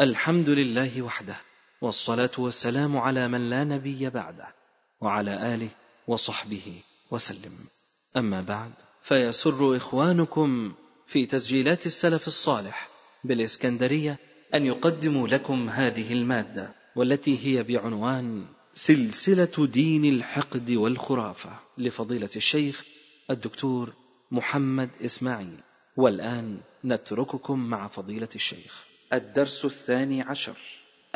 الحمد لله وحده والصلاة والسلام على من لا نبي بعده وعلى آله وصحبه وسلم. أما بعد فيسر إخوانكم في تسجيلات السلف الصالح بالإسكندرية أن يقدموا لكم هذه المادة والتي هي بعنوان سلسلة دين الحقد والخرافة لفضيلة الشيخ الدكتور محمد إسماعيل. والآن نترككم مع فضيلة الشيخ. الدرس الثاني عشر.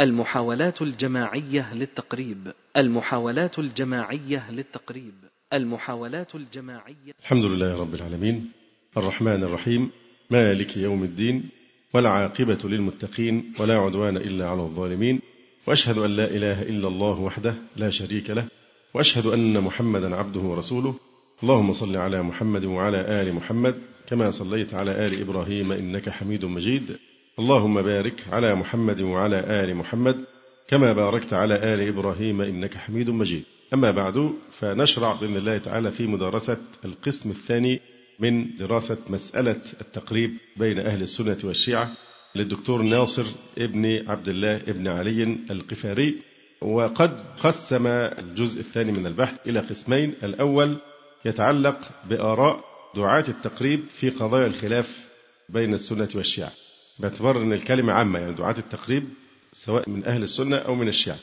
المحاولات الجماعية للتقريب. المحاولات الجماعية للتقريب. المحاولات الجماعية الحمد لله رب العالمين. الرحمن الرحيم. مالك يوم الدين. والعاقبة للمتقين. ولا عدوان إلا على الظالمين. وأشهد أن لا إله إلا الله وحده لا شريك له. وأشهد أن محمدا عبده ورسوله. اللهم صل على محمد وعلى آل محمد كما صليت على آل إبراهيم إنك حميد مجيد. اللهم بارك على محمد وعلى آل محمد كما باركت على آل إبراهيم إنك حميد مجيد. أما بعد فنشرع بإذن الله تعالى في مدارسة القسم الثاني من دراسة مسألة التقريب بين أهل السنة والشيعة للدكتور ناصر ابن عبد الله ابن علي القفاري. وقد قسم الجزء الثاني من البحث إلى قسمين. الأول يتعلق بآراء دعاة التقريب في قضايا الخلاف بين السنة والشيعة. باعتبار أن الكلمة عامة يعني دعاة التقريب سواء من أهل السنة أو من الشيعة.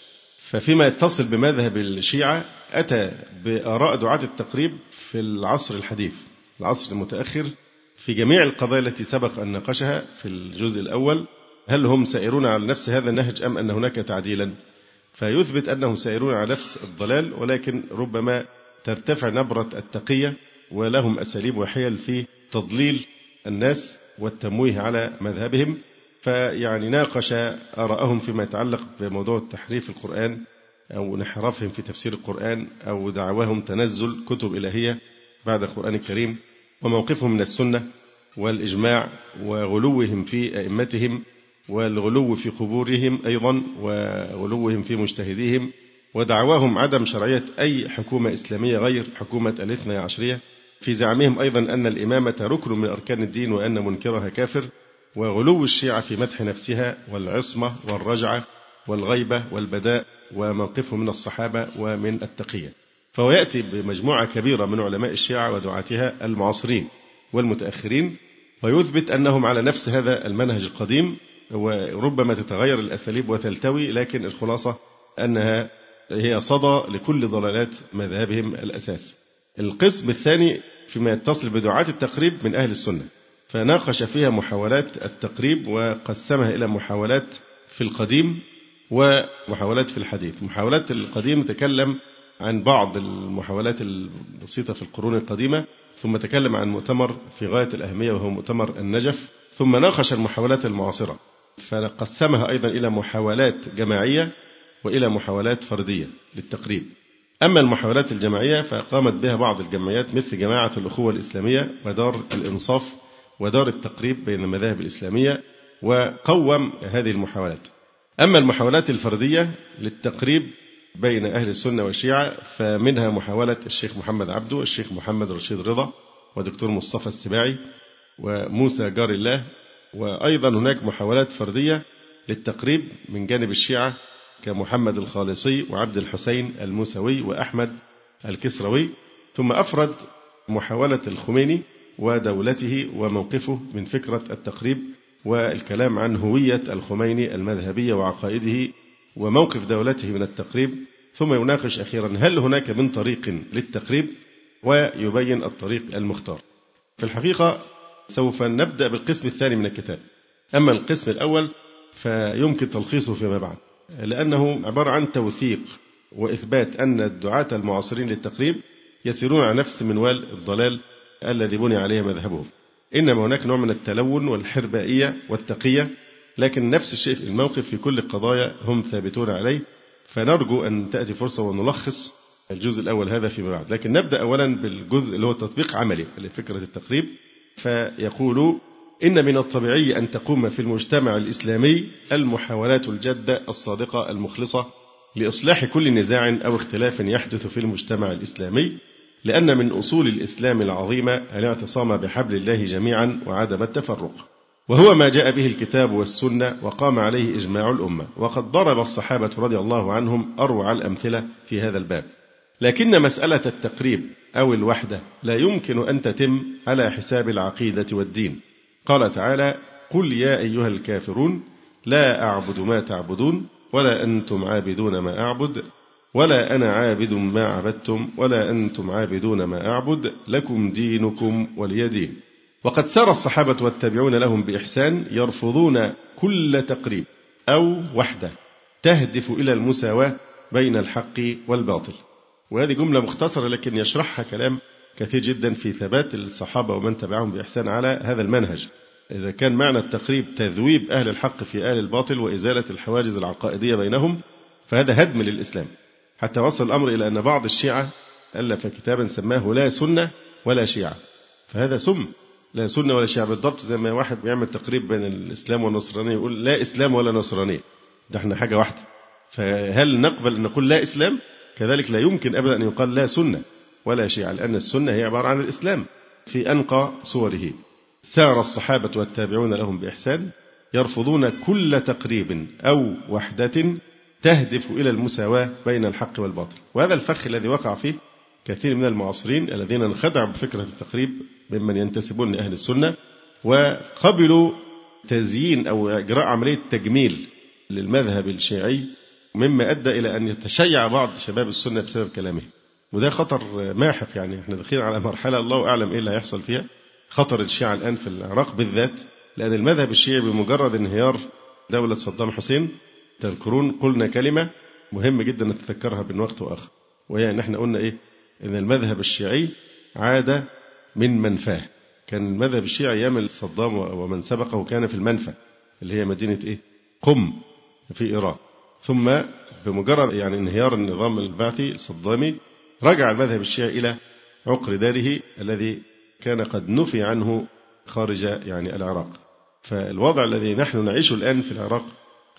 ففيما يتصل بمذهب الشيعة أتى بآراء دعاة التقريب في العصر الحديث العصر المتأخر في جميع القضايا التي سبق أن ناقشها في الجزء الأول. هل هم سائرون على نفس هذا النهج أم أن هناك تعديلا؟ فيثبت أنهم سائرون على نفس الضلال ولكن ربما ترتفع نبرة التقية ولهم أساليب وحيل في تضليل الناس والتمويه على مذهبهم فيعني ناقش آراءهم فيما يتعلق بموضوع تحريف القرآن أو انحرافهم في تفسير القرآن أو دعواهم تنزل كتب إلهية بعد القرآن الكريم وموقفهم من السنة والإجماع وغلوهم في أئمتهم والغلو في قبورهم أيضا وغلوهم في مجتهديهم ودعواهم عدم شرعية أي حكومة إسلامية غير حكومة الإثنى عشرية في زعمهم أيضا أن الإمامة ركن من أركان الدين وأن منكرها كافر وغلو الشيعة في مدح نفسها والعصمة والرجعة والغيبة والبداء وموقفهم من الصحابة ومن التقية. فهو يأتي بمجموعة كبيرة من علماء الشيعة ودعاتها المعاصرين والمتأخرين ويثبت أنهم على نفس هذا المنهج القديم وربما تتغير الأساليب وتلتوي لكن الخلاصة أنها هي صدى لكل ضلالات مذهبهم الأساس. القسم الثاني فيما يتصل بدعاة التقريب من أهل السنة فناقش فيها محاولات التقريب وقسمها إلى محاولات في القديم ومحاولات في الحديث. محاولات القديم تكلم عن بعض المحاولات البسيطة في القرون القديمة ثم تكلم عن مؤتمر في غاية الأهمية وهو مؤتمر النجف ثم ناقش المحاولات المعاصرة فقسمها أيضا إلى محاولات جماعية وإلى محاولات فردية للتقريب. أما المحاولات الجماعية فقامت بها بعض الجمعيات مثل جماعة الأخوة الإسلامية ودار الإنصاف ودار التقريب بين المذاهب الإسلامية وقوم هذه المحاولات. أما المحاولات الفردية للتقريب بين أهل السنة والشيعة فمنها محاولة الشيخ محمد عبده الشيخ محمد رشيد رضا ودكتور مصطفى السباعي وموسى جار الله. وأيضا هناك محاولات فردية للتقريب من جانب الشيعة كمحمد الخالصي وعبد الحسين الموسوي وأحمد الكسروي ثم أفرد محاولة الخميني ودولته وموقفه من فكرة التقريب والكلام عن هوية الخميني المذهبية وعقائده وموقف دولته من التقريب ثم يناقش أخيرا هل هناك من طريق للتقريب ويبين الطريق المختار. في الحقيقة سوف نبدأ بالقسم الثاني من الكتاب. أما القسم الأول فيمكن تلخيصه فيما بعد. لأنه عبارة عن توثيق وإثبات أن الدعاة المعاصرين للتقريب يسيرون على نفس منوال الضلال الذي بني عليه مذهبهم. إنما هناك نوع من التلون والحربائية والتقية لكن نفس الشيء في الموقف في كل القضايا هم ثابتون عليه. فنرجو أن تأتي فرصة ونلخص الجزء الأول هذا فيما بعد. لكن نبدأ أولا بالجزء اللي هو تطبيق عملي لفكرة التقريب. فيقول إن من الطبيعي أن تقوم في المجتمع الإسلامي المحاولات الجادة الصادقة المخلصة لإصلاح كل نزاع أو اختلاف يحدث في المجتمع الإسلامي لأن من أصول الإسلام العظيمة الاعتصام بحبل الله جميعا وعدم التفرق. وهو ما جاء به الكتاب والسنة وقام عليه إجماع الأمة. وقد ضرب الصحابة رضي الله عنهم أروع الأمثلة في هذا الباب. لكن مسألة التقريب أو الوحدة لا يمكن أن تتم على حساب العقيدة والدين. قال تعالى قل يا أيها الكافرون لا أعبد ما تعبدون ولا أنتم عابدون ما أعبد ولا أنا عابد ما عبدتم ولا أنتم عابدون ما أعبد لكم دينكم ولي دين. وقد سار الصحابة والتابعون لهم بإحسان يرفضون كل تقريب أو وحدة تهدف إلى المساواة بين الحق والباطل. وهذه جملة مختصرة لكن يشرحها كلام كثير جدا في ثبات الصحابة ومن تبعهم بإحسان على هذا المنهج. إذا كان معنى التقريب تذويب أهل الحق في أهل الباطل وإزالة الحواجز العقائدية بينهم فهذا هدم للإسلام. حتى وصل الأمر إلى أن بعض الشيعة ألف كتابا سماه لا سنة ولا شيعة. فهذا سم. لا سنة ولا شيعة بالضبط زي ما واحد بيعمل تقريب بين الإسلام والنصرانية يقول لا إسلام ولا نصرانية ده إحنا حاجة واحدة. فهل نقبل أن نقول لا إسلام؟ كذلك لا يمكن أبدا أن يقال لا سنة. ولا شيعة لأن السنة هي عبارة عن الإسلام في أنقى صوره. سار الصحابة والتابعون لهم بإحسان يرفضون كل تقريب أو وحدة تهدف إلى المساواة بين الحق والباطل. وهذا الفخ الذي وقع فيه كثير من المعاصرين الذين انخدعوا بفكرة التقريب ممن ينتسبون لأهل السنة وقبلوا تزيين أو إجراء عملية تجميل للمذهب الشيعي مما أدى إلى أن يتشيع بعض شباب السنة بسبب كلامه. وده خطر ماحق يعني. إحنا داخلين على مرحلة الله أعلم إيه اللي هيحصل فيها. خطر الشيعة الآن في العراق بالذات لأن المذهب الشيعي بمجرد انهيار دولة صدام حسين تذكرون قلنا كلمة مهم جدا نتذكرها بين وقت وآخر. وهي أن إحنا قلنا إيه؟ أن المذهب الشيعي عاد من منفاه. كان المذهب الشيعي أيام صدام ومن سبقه كان في المنفى اللي هي مدينة إيه؟ قم في إيران. ثم بمجرد يعني انهيار النظام البعثي الصدامي رجع المذهب الشيعي إلى عقر داره الذي كان قد نفي عنه خارج يعني العراق. فالوضع الذي نحن نعيشه الآن في العراق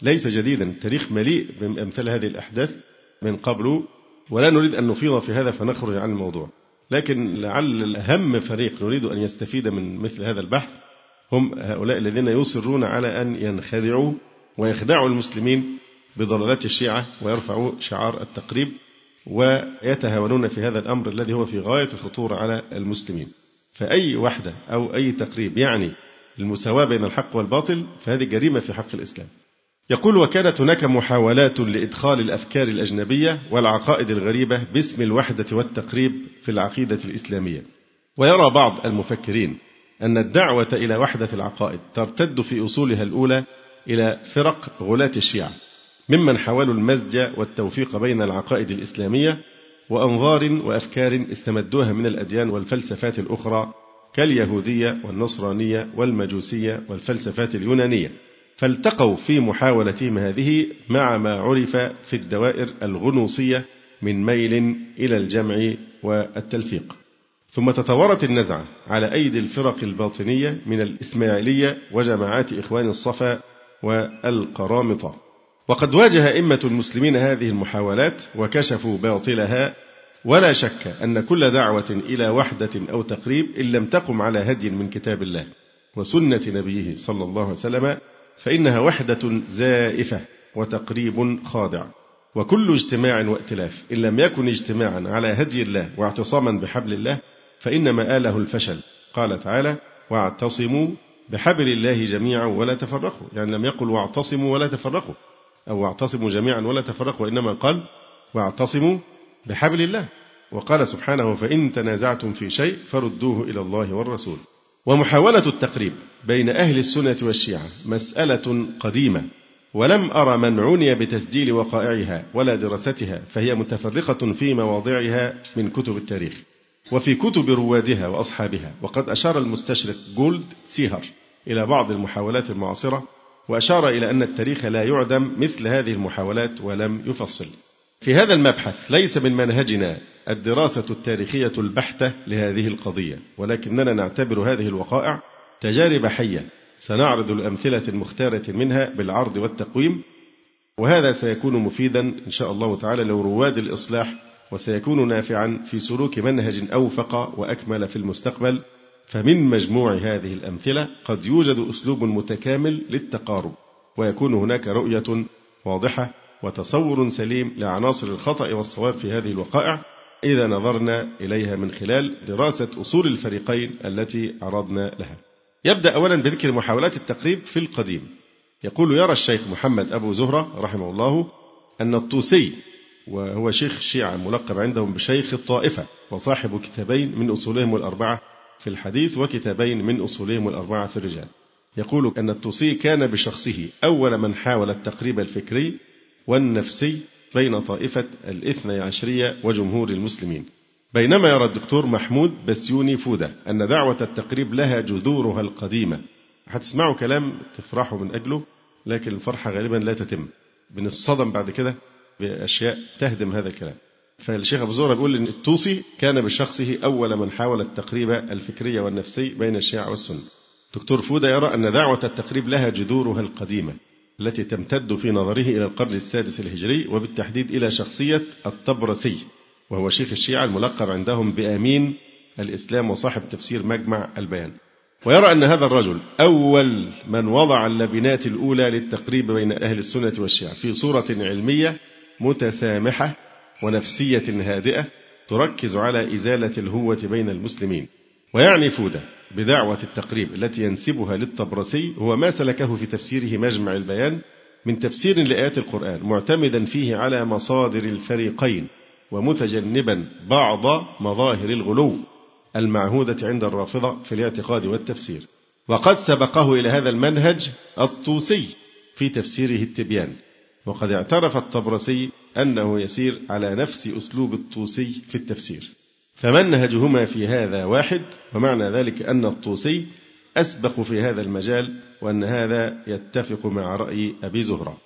ليس جديدا. التاريخ مليء بأمثال هذه الأحداث من قبل ولا نريد أن نفيض في هذا فنخرج عن الموضوع. لكن لعل الأهم فريق نريد أن يستفيد من مثل هذا البحث هم هؤلاء الذين يصرون على أن ينخدعوا ويخدعوا المسلمين بضلالات الشيعة ويرفعوا شعار التقريب ويتهاونون في هذا الأمر الذي هو في غاية الخطورة على المسلمين. فأي وحدة أو أي تقريب يعني المساواة بين الحق والباطل فهذه جريمة في حق الإسلام. يقول وكانت هناك محاولات لإدخال الأفكار الأجنبية والعقائد الغريبة باسم الوحدة والتقريب في العقيدة الإسلامية. ويرى بعض المفكرين أن الدعوة إلى وحدة العقائد ترتد في أصولها الأولى إلى فرق غلاة الشيعة. ممن حاولوا المزج والتوفيق بين العقائد الإسلامية وأنظار وأفكار استمدوها من الأديان والفلسفات الأخرى كاليهودية والنصرانية والمجوسية والفلسفات اليونانية. فالتقوا في محاولتهم هذه مع ما عرف في الدوائر الغنوصية من ميل إلى الجمع والتلفيق. ثم تطورت النزعة على أيدي الفرق الباطنية من الإسماعيلية وجماعات إخوان الصفا والقرامطة. وقد واجه أئمة المسلمين هذه المحاولات وكشفوا باطلها. ولا شك أن كل دعوة إلى وحدة أو تقريب إن لم تقم على هدي من كتاب الله وسنة نبيه صلى الله عليه وسلم فإنها وحدة زائفة وتقريب خاضع. وكل اجتماع وائتلاف إن لم يكن اجتماعا على هدي الله واعتصاما بحبل الله فإن مآله الفشل. قال تعالى واعتصموا بحبل الله جميعا ولا تفرقوا. يعني لم يقل واعتصموا ولا تفرقوا. أو واعتصموا جميعا ولا تفرقوا وإنما قال واعتصموا بحبل الله. وقال سبحانه فإن تنازعتم في شيء فردوه إلى الله والرسول. ومحاولة التقريب بين أهل السنة والشيعة مسألة قديمة. ولم أرى من عني بتسجيل وقائعها ولا دراستها فهي متفرقة في مواضعها من كتب التاريخ. وفي كتب روادها وأصحابها. وقد أشار المستشرق جولد سيهر إلى بعض المحاولات المعاصرة وأشار إلى أن التاريخ لا يعدم مثل هذه المحاولات ولم يفصل. في هذا المبحث ليس من منهجنا الدراسة التاريخية البحتة لهذه القضية ولكننا نعتبر هذه الوقائع تجارب حية سنعرض الأمثلة المختارة منها بالعرض والتقويم وهذا سيكون مفيدا إن شاء الله تعالى لرواد الإصلاح وسيكون نافعا في سلوك منهج أوفق وأكمل في المستقبل. فمن مجموع هذه الأمثلة قد يوجد أسلوب متكامل للتقارب ويكون هناك رؤية واضحة وتصور سليم لعناصر الخطأ والصواب في هذه الوقائع إذا نظرنا إليها من خلال دراسة أصول الفريقين التي عرضنا لها. يبدأ أولا بذكر محاولات التقريب في القديم. يقول يرى الشيخ محمد أبو زهرة رحمه الله أن الطوسي وهو شيخ الشيعة ملقب عندهم بشيخ الطائفة وصاحب كتابين من أصولهم الأربعة في الحديث وكتابين من أصولهم الأربعة في الرجال. يقول أن الطوسي كان بشخصه أول من حاول التقريب الفكري والنفسي بين طائفة الاثني عشرية وجمهور المسلمين. بينما يرى الدكتور محمود بسيوني فودة أن دعوة التقريب لها جذورها القديمة. هتسمعوا كلام تفرحوا من أجله لكن الفرحة غالبا لا تتم. بنصطدم بعد كده بأشياء تهدم هذا الكلام. فالشيخ أبو زهرة بيقول إن الطوسي كان بشخصه أول من حاول التقريب الفكري والنفسي بين الشيعة والسنة. دكتور فودة يرى أن دعوة التقريب لها جذورها القديمة التي تمتد في نظره إلى القرن السادس الهجري وبالتحديد إلى شخصية الطبرسي وهو شيخ الشيعة الملقب عندهم بأمين الإسلام وصاحب تفسير مجمع البيان. ويرى أن هذا الرجل أول من وضع اللبنات الأولى للتقريب بين أهل السنة والشيعة في صورة علمية متسامحة ونفسية هادئة تركز على إزالة الهوة بين المسلمين. ويعني فودة بدعوة التقريب التي ينسبها للطبرسي هو ما سلكه في تفسيره مجمع البيان من تفسير لآيات القرآن معتمدا فيه على مصادر الفريقين ومتجنبا بعض مظاهر الغلو المعهودة عند الرافضة في الاعتقاد والتفسير. وقد سبقه إلى هذا المنهج الطوسي في تفسيره التبيان. وقد اعترف الطبرسي أنه يسير على نفس أسلوب الطوسي في التفسير. فمنهجهما في هذا واحد؟ ومعنى ذلك أن الطوسي أسبق في هذا المجال وأن هذا يتفق مع رأي أبي زهرة.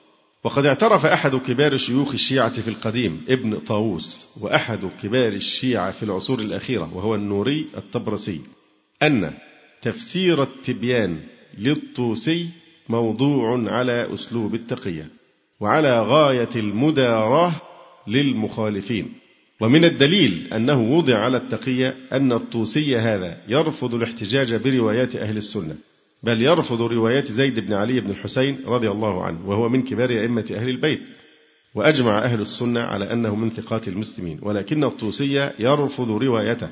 وقد اعترف أحد كبار شيوخ الشيعة في القديم ابن طاووس وأحد كبار الشيعة في العصور الأخيرة وهو النوري الطبرسي أن تفسير التبيان للطوسي موضوع على أسلوب التقية. وعلى غاية المداراة للمخالفين. ومن الدليل أنه وضع على التقية أن الطوسي هذا يرفض الاحتجاج بروايات أهل السنة بل يرفض روايات زيد بن علي بن الحسين رضي الله عنه وهو من كبار أئمة أهل البيت. وأجمع أهل السنة على أنه من ثقات المسلمين ولكن الطوسي يرفض روايته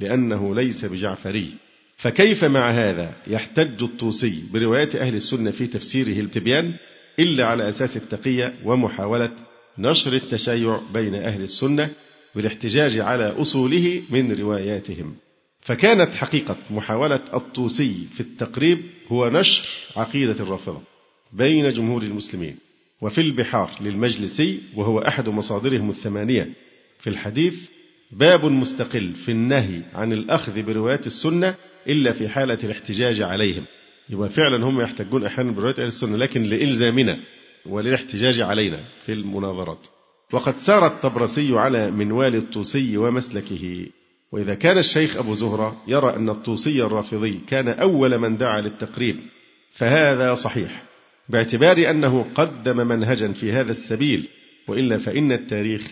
لأنه ليس بجعفري. فكيف مع هذا يحتج الطوسي بروايات أهل السنة في تفسيره التبيان؟ إلا على أساس التقية ومحاولة نشر التشيع بين أهل السنة بالاحتجاج على أصوله من رواياتهم. فكانت حقيقة محاولة الطوسي في التقريب هو نشر عقيدة الرافضة بين جمهور المسلمين وفي البحار للمجلسي وهو أحد مصادرهم الثمانية. في الحديث باب مستقل في النهي عن الأخذ بروايات السنة إلا في حالة الاحتجاج عليهم. يبقى فعلا هم يحتجون أحيانا بروايات أهل السنة لكن لإلزامنا وللاحتجاج علينا في المناظرات. وقد سار الطبرسي على منوال الطوسي ومسلكه. وإذا كان الشيخ أبو زهرة يرى أن الطوسي الرافضي كان أول من دعا للتقريب فهذا صحيح باعتبار أنه قدم منهجا في هذا السبيل. وإلا فإن التاريخ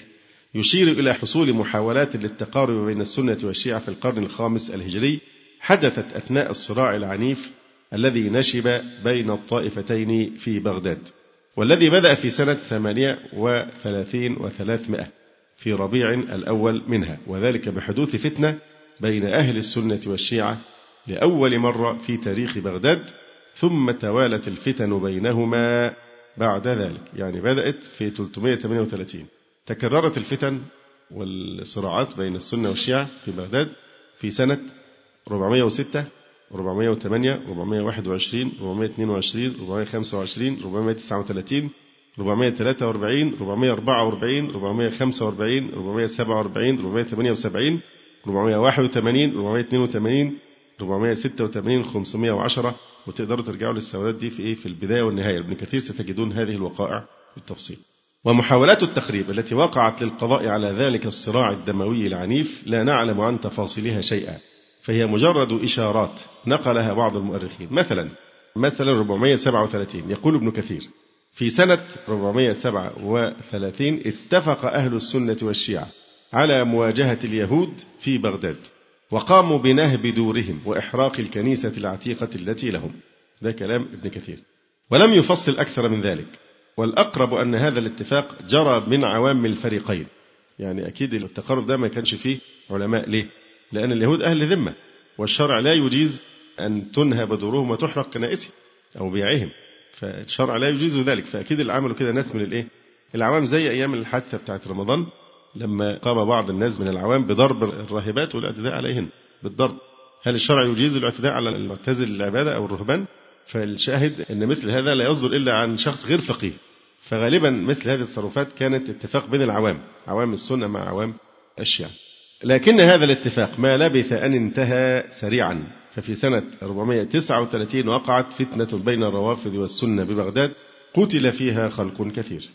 يشير إلى حصول محاولات للتقارب بين السنة والشيعة في القرن الخامس الهجري حدثت أثناء الصراع العنيف الذي نشب بين الطائفتين في بغداد والذي بدأ في سنة ثمانية وثلاثين وثلاثمائة في ربيع الأول منها وذلك بحدوث فتنة بين أهل السنة والشيعة لأول مرة في تاريخ بغداد ثم توالت الفتن بينهما بعد ذلك يعني بدأت في 338 تكررت الفتن والصراعات بين السنة والشيعة في بغداد في سنة 406 408 421 422 425 439 443 444 445 447 478 481 482 486 510 وتقدروا ترجعوا للسوادات دي في إيه؟ في البداية والنهاية. ابن كثير ستجدون هذه الوقائع بالتفصيل. ومحاولات التخريب التي وقعت للقضاء على ذلك الصراع الدموي العنيف لا نعلم عن تفاصيلها شيئا. فهي مجرد إشارات نقلها بعض المؤرخين. مثلا مثلا 437 يقول ابن كثير في سنة 437 اتفق أهل السنة والشيعة على مواجهة اليهود في بغداد وقاموا بنهب دورهم وإحراق الكنيسة العتيقة التي لهم. ده كلام ابن كثير. ولم يفصل أكثر من ذلك. والأقرب أن هذا الاتفاق جرى من عوام الفريقين. يعني أكيد التقارب ده ما كانش فيه علماء ليه؟ لأن اليهود أهل ذمة والشرع لا يجيز أن تنهب دورهم وتحرق كنائسهم أو بيعهم. فالشرع لا يجيز ذلك. فأكيد اللي عملوا كده ناس من الإيه؟ العوام زي أيام الحادثة بتاعت رمضان لما قام بعض الناس من العوام بضرب الراهبات والاعتداء عليهن بالضرب. هل الشرع يجيز الاعتداء على المعتزل العبادة أو الرهبان؟ فالشاهد أن مثل هذا لا يصدر إلا عن شخص غير فقيه. فغالبا مثل هذه التصرفات كانت اتفاق بين العوام عوام السنة مع عوام الشيعة. لكن هذا الاتفاق ما لبث أن انتهى سريعا ففي سنة 439 وقعت فتنة بين الروافض والسنة ببغداد قتل فيها خلق كثير.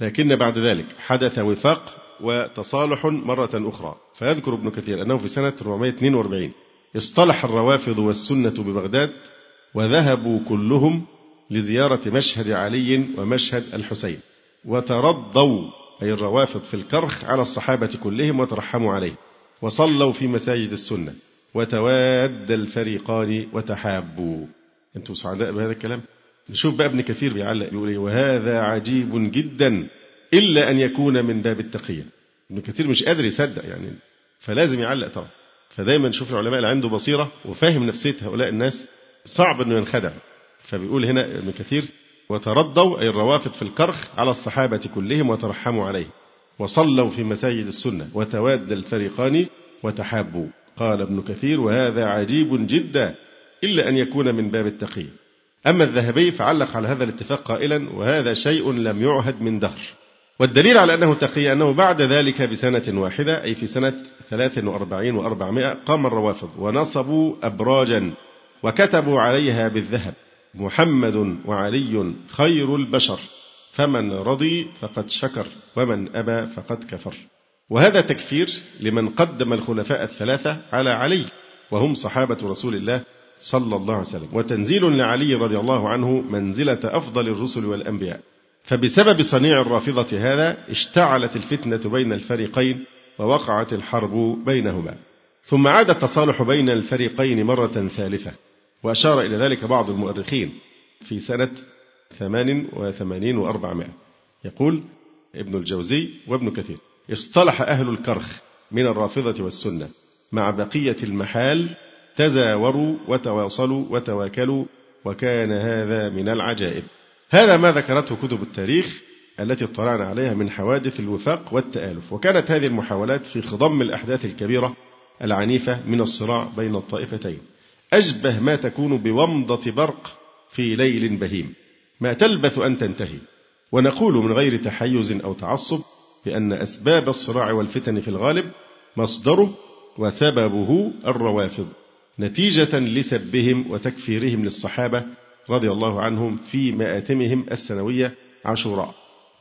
لكن بعد ذلك حدث وفاق وتصالح مرة أخرى. فيذكر ابن كثير أنه في سنة 442 اصطلح الروافض والسنة ببغداد وذهبوا كلهم لزيارة مشهد علي ومشهد الحسين وترضوا أي الروافض في الكرخ على الصحابة كلهم وترحموا عليه وصلوا في مساجد السنة. وتواد الفريقان وتحابوا. أنتم سعداء بهذا الكلام؟ نشوف بقى ابن كثير بيعلق بيقول إيه؟ وهذا عجيب جدا إلا أن يكون من باب التقية. ابن كثير مش قادر يصدق يعني فلازم يعلق طبعا. فدايما نشوف العلماء اللي عنده بصيرة وفاهم نفسية هؤلاء الناس صعب أنه ينخدع. فبيقول هنا ابن كثير وترضوا أي الروافض في الكرخ على الصحابة كلهم وترحموا عليه وصلوا في مساجد السنة وتواد الفريقان وتحابوا. قال ابن كثير وهذا عجيب جدا إلا أن يكون من باب التقي أما الذهبي فعلق على هذا الاتفاق قائلا وهذا شيء لم يعهد من دهر. والدليل على أنه تقي أنه بعد ذلك بسنة واحدة أي في سنة 43 وأربعمائة قام الروافض ونصبوا أبراجا وكتبوا عليها بالذهب محمد وعلي خير البشر. فمن رضي فقد شكر ومن أبى فقد كفر. وهذا تكفير لمن قدم الخلفاء الثلاثة على علي وهم صحابة رسول الله صلى الله عليه وسلم. وتنزيل لعلي رضي الله عنه منزلة أفضل الرسل والأنبياء. فبسبب صنيع الرافضة هذا اشتعلت الفتنة بين الفريقين ووقعت الحرب بينهما. ثم عاد التصالح بين الفريقين مرة ثالثة. وأشار إلى ذلك بعض المؤرخين في سنة ثمان وثمانين وأربعمائة. يقول ابن الجوزي وابن كثير اصطلح أهل الكرخ من الرافضة والسنة مع بقية المحال تزاوروا وتواصلوا وتواكلوا وكان هذا من العجائب. هذا ما ذكرته كتب التاريخ التي اطلعنا عليها من حوادث الوفاق والتآلف وكانت هذه المحاولات في خضم الأحداث الكبيرة العنيفة من الصراع بين الطائفتين. أشبه ما تكون بومضة برق في ليل بهيم. ما تلبث أن تنتهي. ونقول من غير تحيز أو تعصب بأن أسباب الصراع والفتن في الغالب مصدره وسببه الروافض نتيجة لسبهم وتكفيرهم للصحابة رضي الله عنهم في مآتمهم السنوية عاشوراء.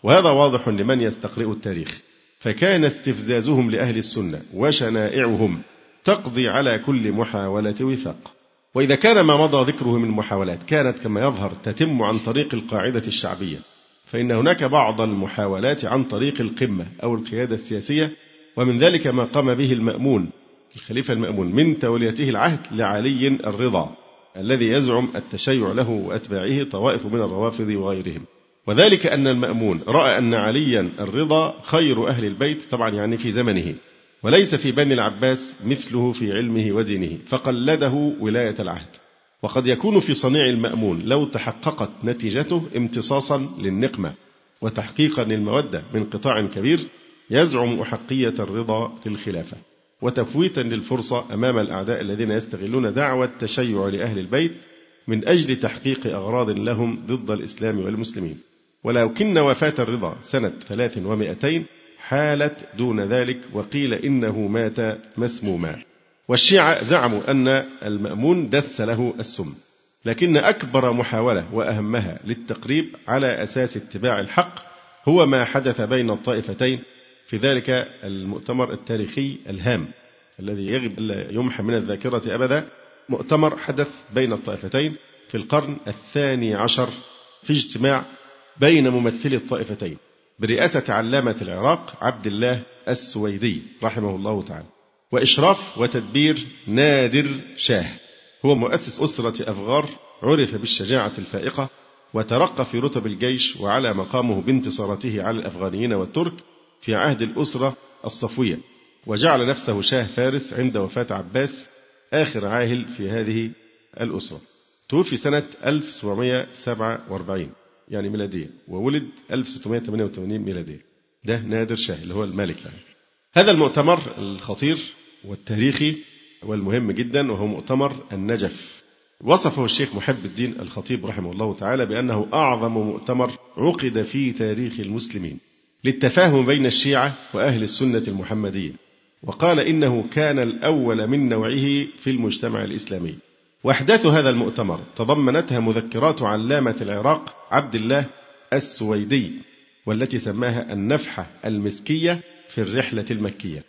وهذا واضح لمن يستقرئ التاريخ. فكان استفزازهم لأهل السنة وشنائعهم تقضي على كل محاولة وفاق. وإذا كان ما مضى ذكره من محاولات كانت كما يظهر تتم عن طريق القاعدة الشعبية فإن هناك بعض المحاولات عن طريق القمة أو القيادة السياسية ومن ذلك ما قام به المأمون الخليفة المأمون من توليته العهد لعلي الرضا الذي يزعم التشيع له وأتباعه طوائف من الروافض وغيرهم. وذلك أن المأمون رأى أن عليا الرضا خير أهل البيت طبعا يعني في زمنه. وليس في بني العباس مثله في علمه ودينه فقلده ولاية العهد. وقد يكون في صنيع المأمون لو تحققت نتيجته امتصاصا للنقمة وتحقيقا للمودة من قطاع كبير يزعم أحقية الرضا للخلافة وتفويتا للفرصة أمام الأعداء الذين يستغلون دعوة التشيع لأهل البيت من أجل تحقيق أغراض لهم ضد الإسلام والمسلمين. ولكن وفاة الرضا سنة ثلاث ومائتين حالت دون ذلك وقيل إنه مات مسموما. والشيعة زعموا أن المأمون دس له السم لكن أكبر محاولة وأهمها للتقريب على أساس اتباع الحق هو ما حدث بين الطائفتين في ذلك المؤتمر التاريخي الهام الذي يجب ألا يمحى من الذاكرة أبدا. مؤتمر حدث بين الطائفتين في القرن الثاني عشر في اجتماع بين ممثلي الطائفتين. برئاسة علامة العراق عبد الله السويدي رحمه الله تعالى. وإشراف وتدبير نادر شاه. هو مؤسس أسرة أفغار عرف بالشجاعة الفائقة وترقى في رتب الجيش وعلى مقامه بانتصاراته على الأفغانيين والترك في عهد الأسرة الصفوية. وجعل نفسه شاه فارس عند وفاة عباس آخر عاهل في هذه الأسرة. توفي سنة 1747 يعني ميلادية. وولد 1688 ميلادية. ده نادر شاه اللي هو الملك يعني. هذا المؤتمر الخطير والتاريخي والمهم جدا وهو مؤتمر النجف. وصفه الشيخ محب الدين الخطيب رحمه الله تعالى بأنه أعظم مؤتمر عقد في تاريخ المسلمين للتفاهم بين الشيعة وأهل السنة المحمدية. وقال إنه كان الأول من نوعه في المجتمع الإسلامي. وأحداث هذا المؤتمر تضمنتها مذكرات علامة العراق عبد الله السويدي والتي سماها النفحة المسكية في الرحلة المكية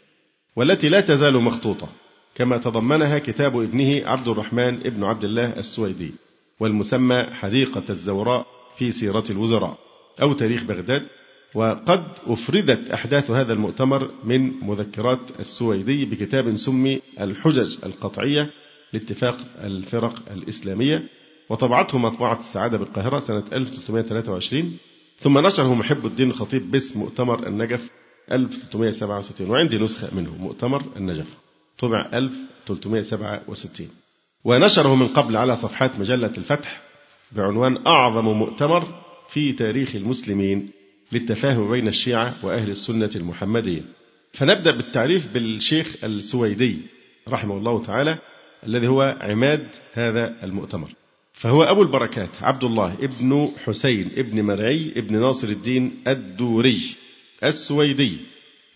والتي لا تزال مخطوطة كما تضمنها كتاب ابنه عبد الرحمن ابن عبد الله السويدي والمسمى حديقة الزوراء في سيرة الوزراء أو تاريخ بغداد وقد أفردت أحداث هذا المؤتمر من مذكرات السويدي بكتاب سمي الحجج القطعية لاتفاق الفرق الإسلامية وطبعته مطبعة السعادة بالقاهرة سنة 1323 ثم نشره محب الدين الخطيب باسم مؤتمر النجف 1367 وعندي نسخة منه مؤتمر النجف. طبع 1367 ونشره من قبل على صفحات مجلة الفتح بعنوان أعظم مؤتمر في تاريخ المسلمين للتفاهم بين الشيعة وأهل السنة المحمدية. فنبدأ بالتعريف بالشيخ السويدي رحمه الله تعالى. الذي هو عماد هذا المؤتمر. فهو أبو البركات عبد الله ابن حسين ابن مرعي ابن ناصر الدين الدوري السويدي.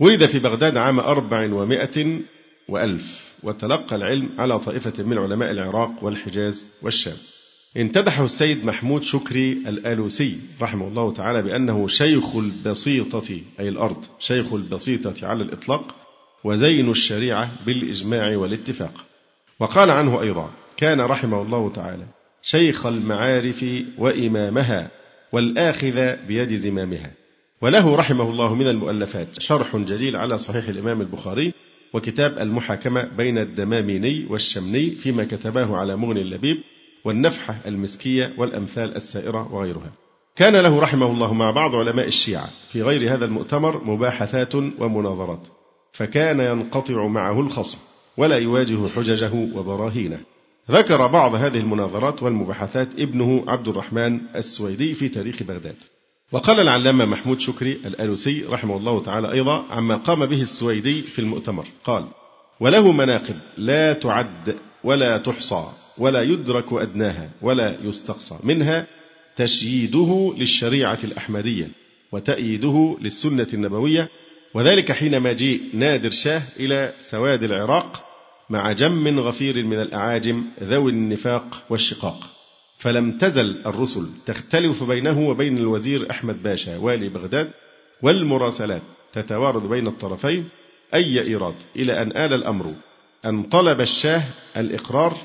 ولد في بغداد عام أربع ومائة وألف وتلقى العلم على طائفة من علماء العراق والحجاز والشام. امتدحه السيد محمود شكري الآلوسي رحمه الله تعالى بأنه شيخ البسيطة أي الأرض شيخ البسيطة على الإطلاق وزين الشريعة بالإجماع والاتفاق. وقال عنه أيضا كان رحمه الله تعالى شيخ المعارف وإمامها والآخذ بيد زمامها وله رحمه الله من المؤلفات شرح جليل على صحيح الإمام البخاري وكتاب المحاكمة بين الدماميني والشمني فيما كتباه على مغني اللبيب والنفحة المسكية والأمثال السائرة وغيرها. كان له رحمه الله مع بعض علماء الشيعة في غير هذا المؤتمر مباحثات ومناظرات فكان ينقطع معه الخصم. ولا يواجه حججه وبراهينه. ذكر بعض هذه المناظرات والمباحثات ابنه عبد الرحمن السويدي في تاريخ بغداد. وقال العلامة محمود شكري الألوسي رحمه الله تعالى أيضا عما قام به السويدي في المؤتمر. قال وله مناقب لا تعد ولا تحصى ولا يدرك أدناها ولا يستقصى. منها تشييده للشريعة الأحمدية وتأييده للسنة النبوية وذلك حينما جيء نادر شاه إلى سواد العراق مع جم غفير من الأعاجم ذوي النفاق والشقاق. فلم تزل الرسل تختلف بينه وبين الوزير أحمد باشا والي بغداد والمراسلات تتوارد بين الطرفين أي إيراد إلى أن آل الأمر أن طلب الشاه الإقرار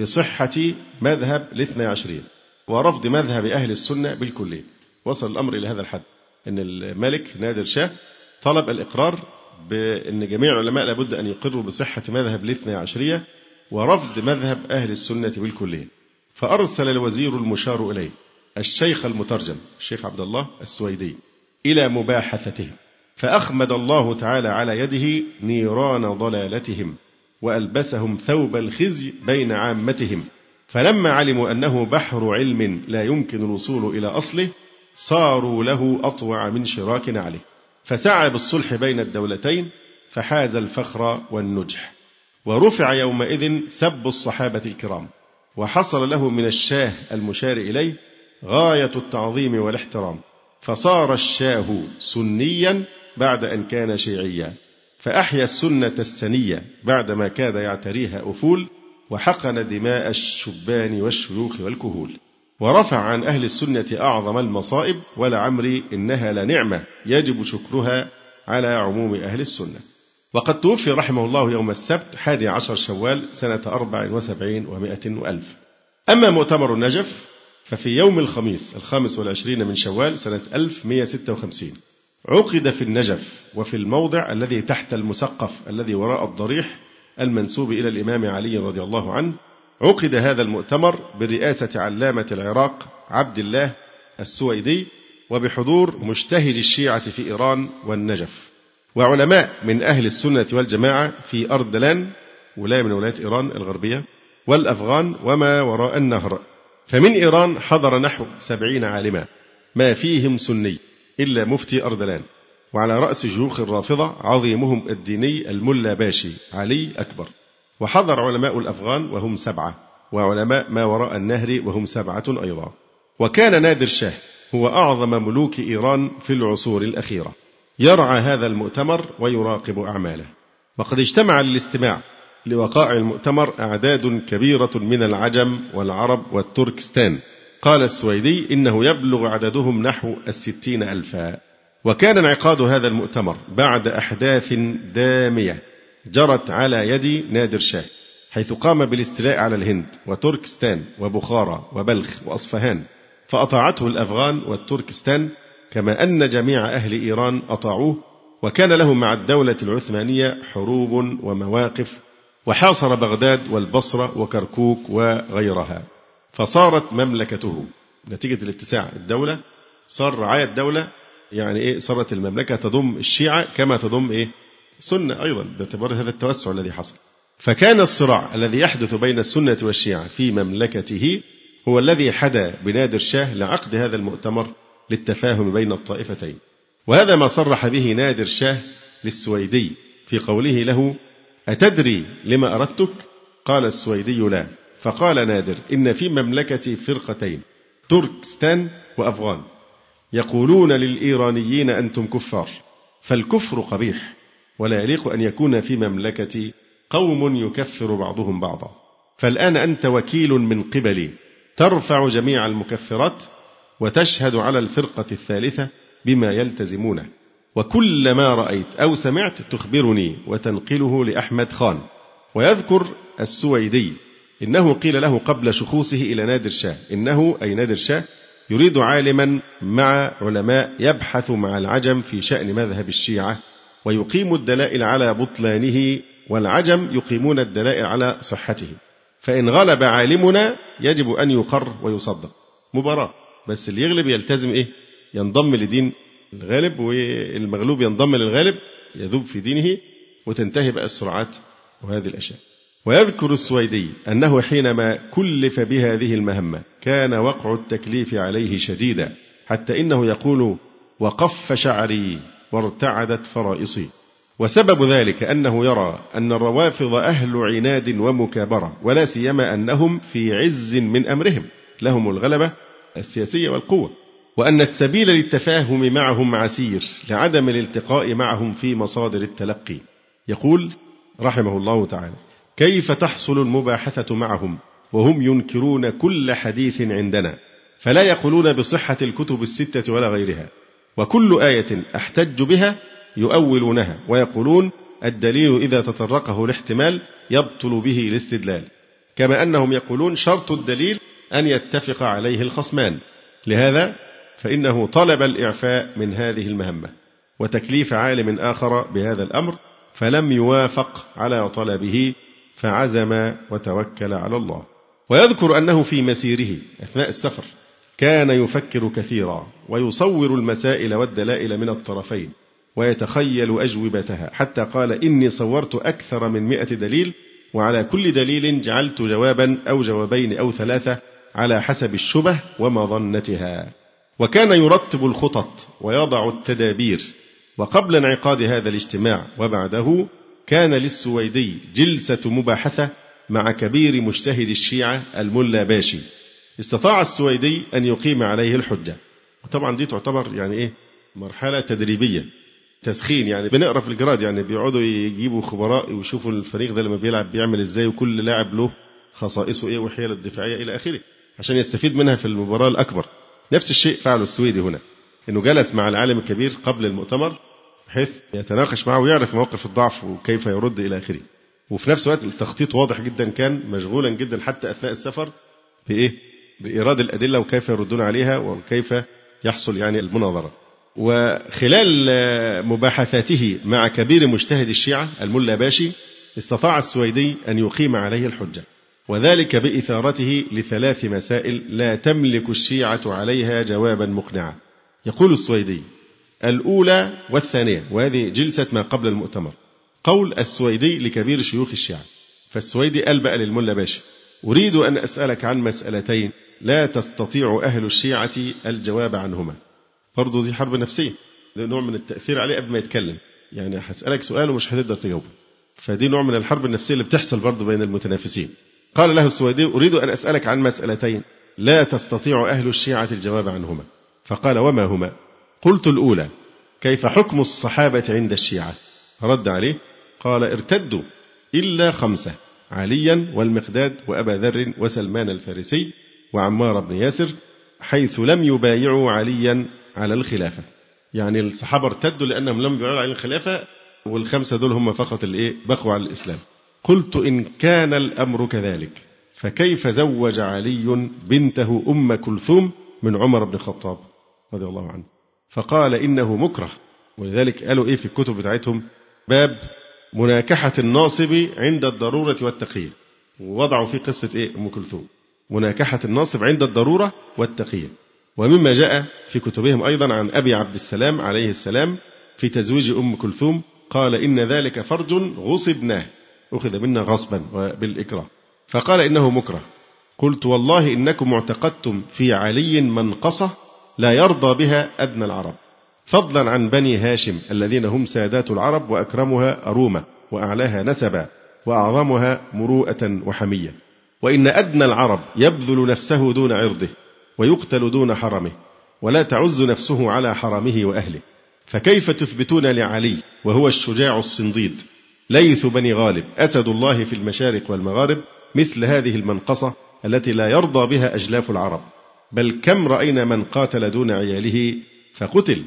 بصحة مذهب الاثنى عشرية ورفض مذهب أهل السنة بالكلية. وصل الأمر إلى هذا الحد. أن الملك نادر شاه طلب الإقرار بأن جميع العلماء لابد أن يقروا بصحة مذهب الاثنى عشرية ورفض مذهب أهل السنة بالكلية فأرسل الوزير المشار إليه الشيخ المترجم الشيخ عبد الله السويدي إلى مباحثتهم فأخمد الله تعالى على يده نيران ضلالتهم وألبسهم ثوب الخزي بين عامتهم. فلما علموا أنه بحر علم لا يمكن الوصول إلى أصله صاروا له أطوع من شراك عليه فسعى بالصلح بين الدولتين فحاز الفخر والنجح. ورفع يومئذ سب الصحابة الكرام وحصل له من الشاه المشار إليه غاية التعظيم والاحترام. فصار الشاه سنيا بعد أن كان شيعيا فأحيا السنة السنية بعدما كاد يعتريها أفول وحقن دماء الشبان والشيوخ والكهول. ورفع عن أهل السنة أعظم المصائب ولعمري إنها لنعمة يجب شكرها على عموم أهل السنة. وقد توفي رحمه الله يوم السبت حادي عشر شوال سنة أربع وسبعين ومائة وألف. أما مؤتمر النجف ففي يوم الخميس الخامس والعشرين من شوال سنة 1156 عقد في النجف وفي الموضع الذي تحت المسقف الذي وراء الضريح المنسوب إلى الإمام علي رضي الله عنه عقد هذا المؤتمر برئاسة علامة العراق عبد الله السويدي وبحضور مجتهد الشيعة في إيران والنجف. وعلماء من أهل السنة والجماعة في أردلان ولاية من ولايات إيران الغربية والأفغان وما وراء النهر. فمن إيران حضر نحو سبعين عالما ما فيهم سني إلا مفتي أردلان وعلى رأس شيوخ الرافضة عظيمهم الديني الملا باشي علي أكبر. وحضر علماء الأفغان وهم سبعة وعلماء ما وراء النهر وهم سبعة أيضا. وكان نادر شاه هو أعظم ملوك إيران في العصور الأخيرة. يرعى هذا المؤتمر ويراقب أعماله. وقد اجتمع للاستماع لوقائع المؤتمر أعداد كبيرة من العجم والعرب والتركستان. قال السويدي إنه يبلغ عددهم نحو الستين ألفا. وكان انعقاد هذا المؤتمر بعد أحداث دامية. جرت على يد نادر شاه حيث قام بالاستيلاء على الهند وتركستان وبخارى وبلخ وأصفهان فأطاعته الأفغان والتركستان كما أن جميع أهل إيران أطاعوه وكان لهم مع الدولة العثمانية حروب ومواقف وحاصر بغداد والبصرة وكركوك وغيرها. فصارت مملكته. نتيجة الاتساع الدولة صار رعاية الدولة يعني إيه صارت المملكة تضم الشيعة كما تضم إيه؟ سنة أيضا باعتبار هذا التوسع الذي حصل. فكان الصراع الذي يحدث بين السنة والشيعة في مملكته هو الذي حدا بنادر شاه لعقد هذا المؤتمر للتفاهم بين الطائفتين. وهذا ما صرح به نادر شاه للسويدي في قوله له أتدري لما أردتك؟ قال السويدي لا. فقال نادر إن في مملكتي فرقتين تركستان وأفغان يقولون للإيرانيين أنتم كفار فالكفر قبيح. ولا يليق أن يكون في مملكتي قوم يكفر بعضهم بعضا. فالآن أنت وكيل من قبلي. ترفع جميع المكفرات وتشهد على الفرقة الثالثة بما يلتزمونه. وكل ما رأيت أو سمعت تخبرني وتنقله لأحمد خان. ويذكر السويدي. إنه قيل له قبل شخوصه إلى نادر شاه. إنه أي نادر شاه يريد عالما مع علماء يبحث مع العجم في شأن مذهب الشيعة ويقيم الدلائل على بطلانه والعجم يقيمون الدلائل على صحته. فإن غلب عالمنا يجب أن يقر ويصدق. مباراة. بس اللي يغلب يلتزم إيه؟ ينضم لدين الغالب والمغلوب ينضم للغالب يذوب في دينه وتنتهي بقى الصراعات وهذه الأشياء. ويذكر السويدي أنه حينما كلف بهذه المهمة كان وقع التكليف عليه شديدا حتى إنه يقول وقف شعري وارتعدت فرائصي. وسبب ذلك أنه يرى أن الروافض أهل عناد ومكابرة ولا سيما أنهم في عز من أمرهم لهم الغلبة السياسية والقوة. وأن السبيل للتفاهم معهم عسير لعدم الالتقاء معهم في مصادر التلقي. يقول رحمه الله تعالى كيف تحصل المباحثة معهم وهم ينكرون كل حديث عندنا فلا يقولون بصحة الكتب الستة ولا غيرها. وكل آية أحتج بها يؤولونها ويقولون الدليل إذا تطرقه الاحتمال يبطل به الاستدلال. كما أنهم يقولون شرط الدليل أن يتفق عليه الخصمان. لهذا فإنه طلب الإعفاء من هذه المهمة وتكليف عالم آخر بهذا الأمر فلم يوافق على طلبه فعزم وتوكل على الله. ويذكر أنه في مسيره أثناء السفر كان يفكر كثيرا ويصور المسائل والدلائل من الطرفين ويتخيل أجوبتها حتى قال إني صورت أكثر من مئة دليل وعلى كل دليل جعلت جوابا أو جوابين أو ثلاثة على حسب الشبه ومظنتها. وكان يرتب الخطط ويضع التدابير وقبل انعقاد هذا الاجتماع وبعده كان للسويدي جلسة مباحثة مع كبير مجتهد الشيعة الملا باشي. استطاع السويدي أن يقيم عليه الحجة. وطبعا دي تعتبر يعني إيه؟ مرحلة تدريبية تسخين يعني. بنقرأ في الجراد يعني بيقعدوا يجيبوا خبراء ويشوفوا الفريق ده لما بيلعب بيعمل إزاي وكل لاعب له خصائصه إيه وحيله الدفاعية إلى آخره عشان يستفيد منها في المباراة الأكبر. نفس الشيء فعله السويدي هنا إنه جلس مع العالم الكبير قبل المؤتمر بحيث يتناقش معه ويعرف مواقف الضعف وكيف يرد إلى آخره. وفي نفس الوقت التخطيط واضح جدا كان مشغولا جدا حتى أثناء السفر بإيه؟ بإيراد الأدلة وكيف يردون عليها وكيف يحصل يعني المناظرة. وخلال مباحثاته مع كبير مجتهد الشيعة الملا باشي استطاع السويدي أن يقيم عليه الحجة وذلك بإثارته لثلاث مسائل لا تملك الشيعة عليها جوابا مقنعا. يقول السويدي الأولى والثانية وهذه جلسة ما قبل المؤتمر. قول السويدي لكبير شيوخ الشيعة فالسويدي قال بقى للملا باشا أريد أن أسألك عن مسألتين لا تستطيع أهل الشيعة الجواب عنهما. برضه دي حرب نفسية. ده نوع من التأثير عليه قبل ما يتكلم. يعني هسألك سؤال ومش هتقدر تجاوبه. فدي نوع من الحرب النفسية اللي بتحصل برضه بين المتنافسين. قال له السويدي أريد أن أسألك عن مسألتين. لا تستطيع أهل الشيعة الجواب عنهما. فقال وما هما؟ قلت الأولى كيف حكم الصحابة عند الشيعة؟ رد عليه قال ارتدوا إلا خمسة عليا والمقداد وأبا ذر وسلمان الفارسي وعمار بن ياسر حيث لم يبايعوا عليا على الخلافة. يعني الصحابة ارتدوا لأنهم لم يبايعوا على الخلافة والخمسة دول هم فقط اللي بقوا على الإسلام. قلت إن كان الأمر كذلك فكيف زوج علي بنته أم كلثوم من عمر بن الخطاب رضي الله عنه؟ فقال إنه مكره. ولذلك قالوا إيه في الكتب بتاعتهم؟ باب مناكحة الناصب عند الضرورة والتقية ووضعوا فيه قصة إيه؟ أم كلثوم. مناكحة الناصب عند الضرورة والتقية. ومما جاء في كتبهم أيضا عن أبي عبد السلام عليه السلام في تزويج أم كلثوم قال إن ذلك فرج غصبناه. أخذ منا غصبا وبالإكراه. فقال إنه مكره. قلت والله إنكم اعتقدتم في علي منقصة لا يرضى بها أدنى العرب. فضلا عن بني هاشم الذين هم سادات العرب وأكرمها أرومة وأعلاها نسبا وأعظمها مروءة وحمية. وإن أدنى العرب يبذل نفسه دون عرضه ويقتل دون حرمه ولا تعز نفسه على حرمه وأهله. فكيف تثبتون لعلي وهو الشجاع الصنديد؟ ليث بني غالب أسد الله في المشارق والمغارب مثل هذه المنقصة التي لا يرضى بها أجلاف العرب. بل كم رأينا من قاتل دون عياله فقتل.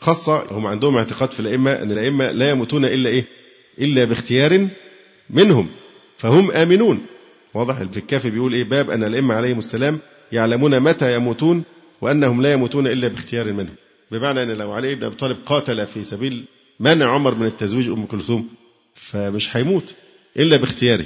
خاصة هم عندهم اعتقاد في الأئمة أن الأئمة لا يموتون إلا إيه؟ إلا باختيار منهم. فهم آمنون. واضح في الكافي بيقول إيه؟ باب أن الأئمة عليهم السلام يعلمون متى يموتون وأنهم لا يموتون إلا باختيار منهم. بمعنى أن لو علي بن أبي طالب قاتل في سبيل منع عمر من التزويج أم كلثوم فمش هيموت إلا باختياره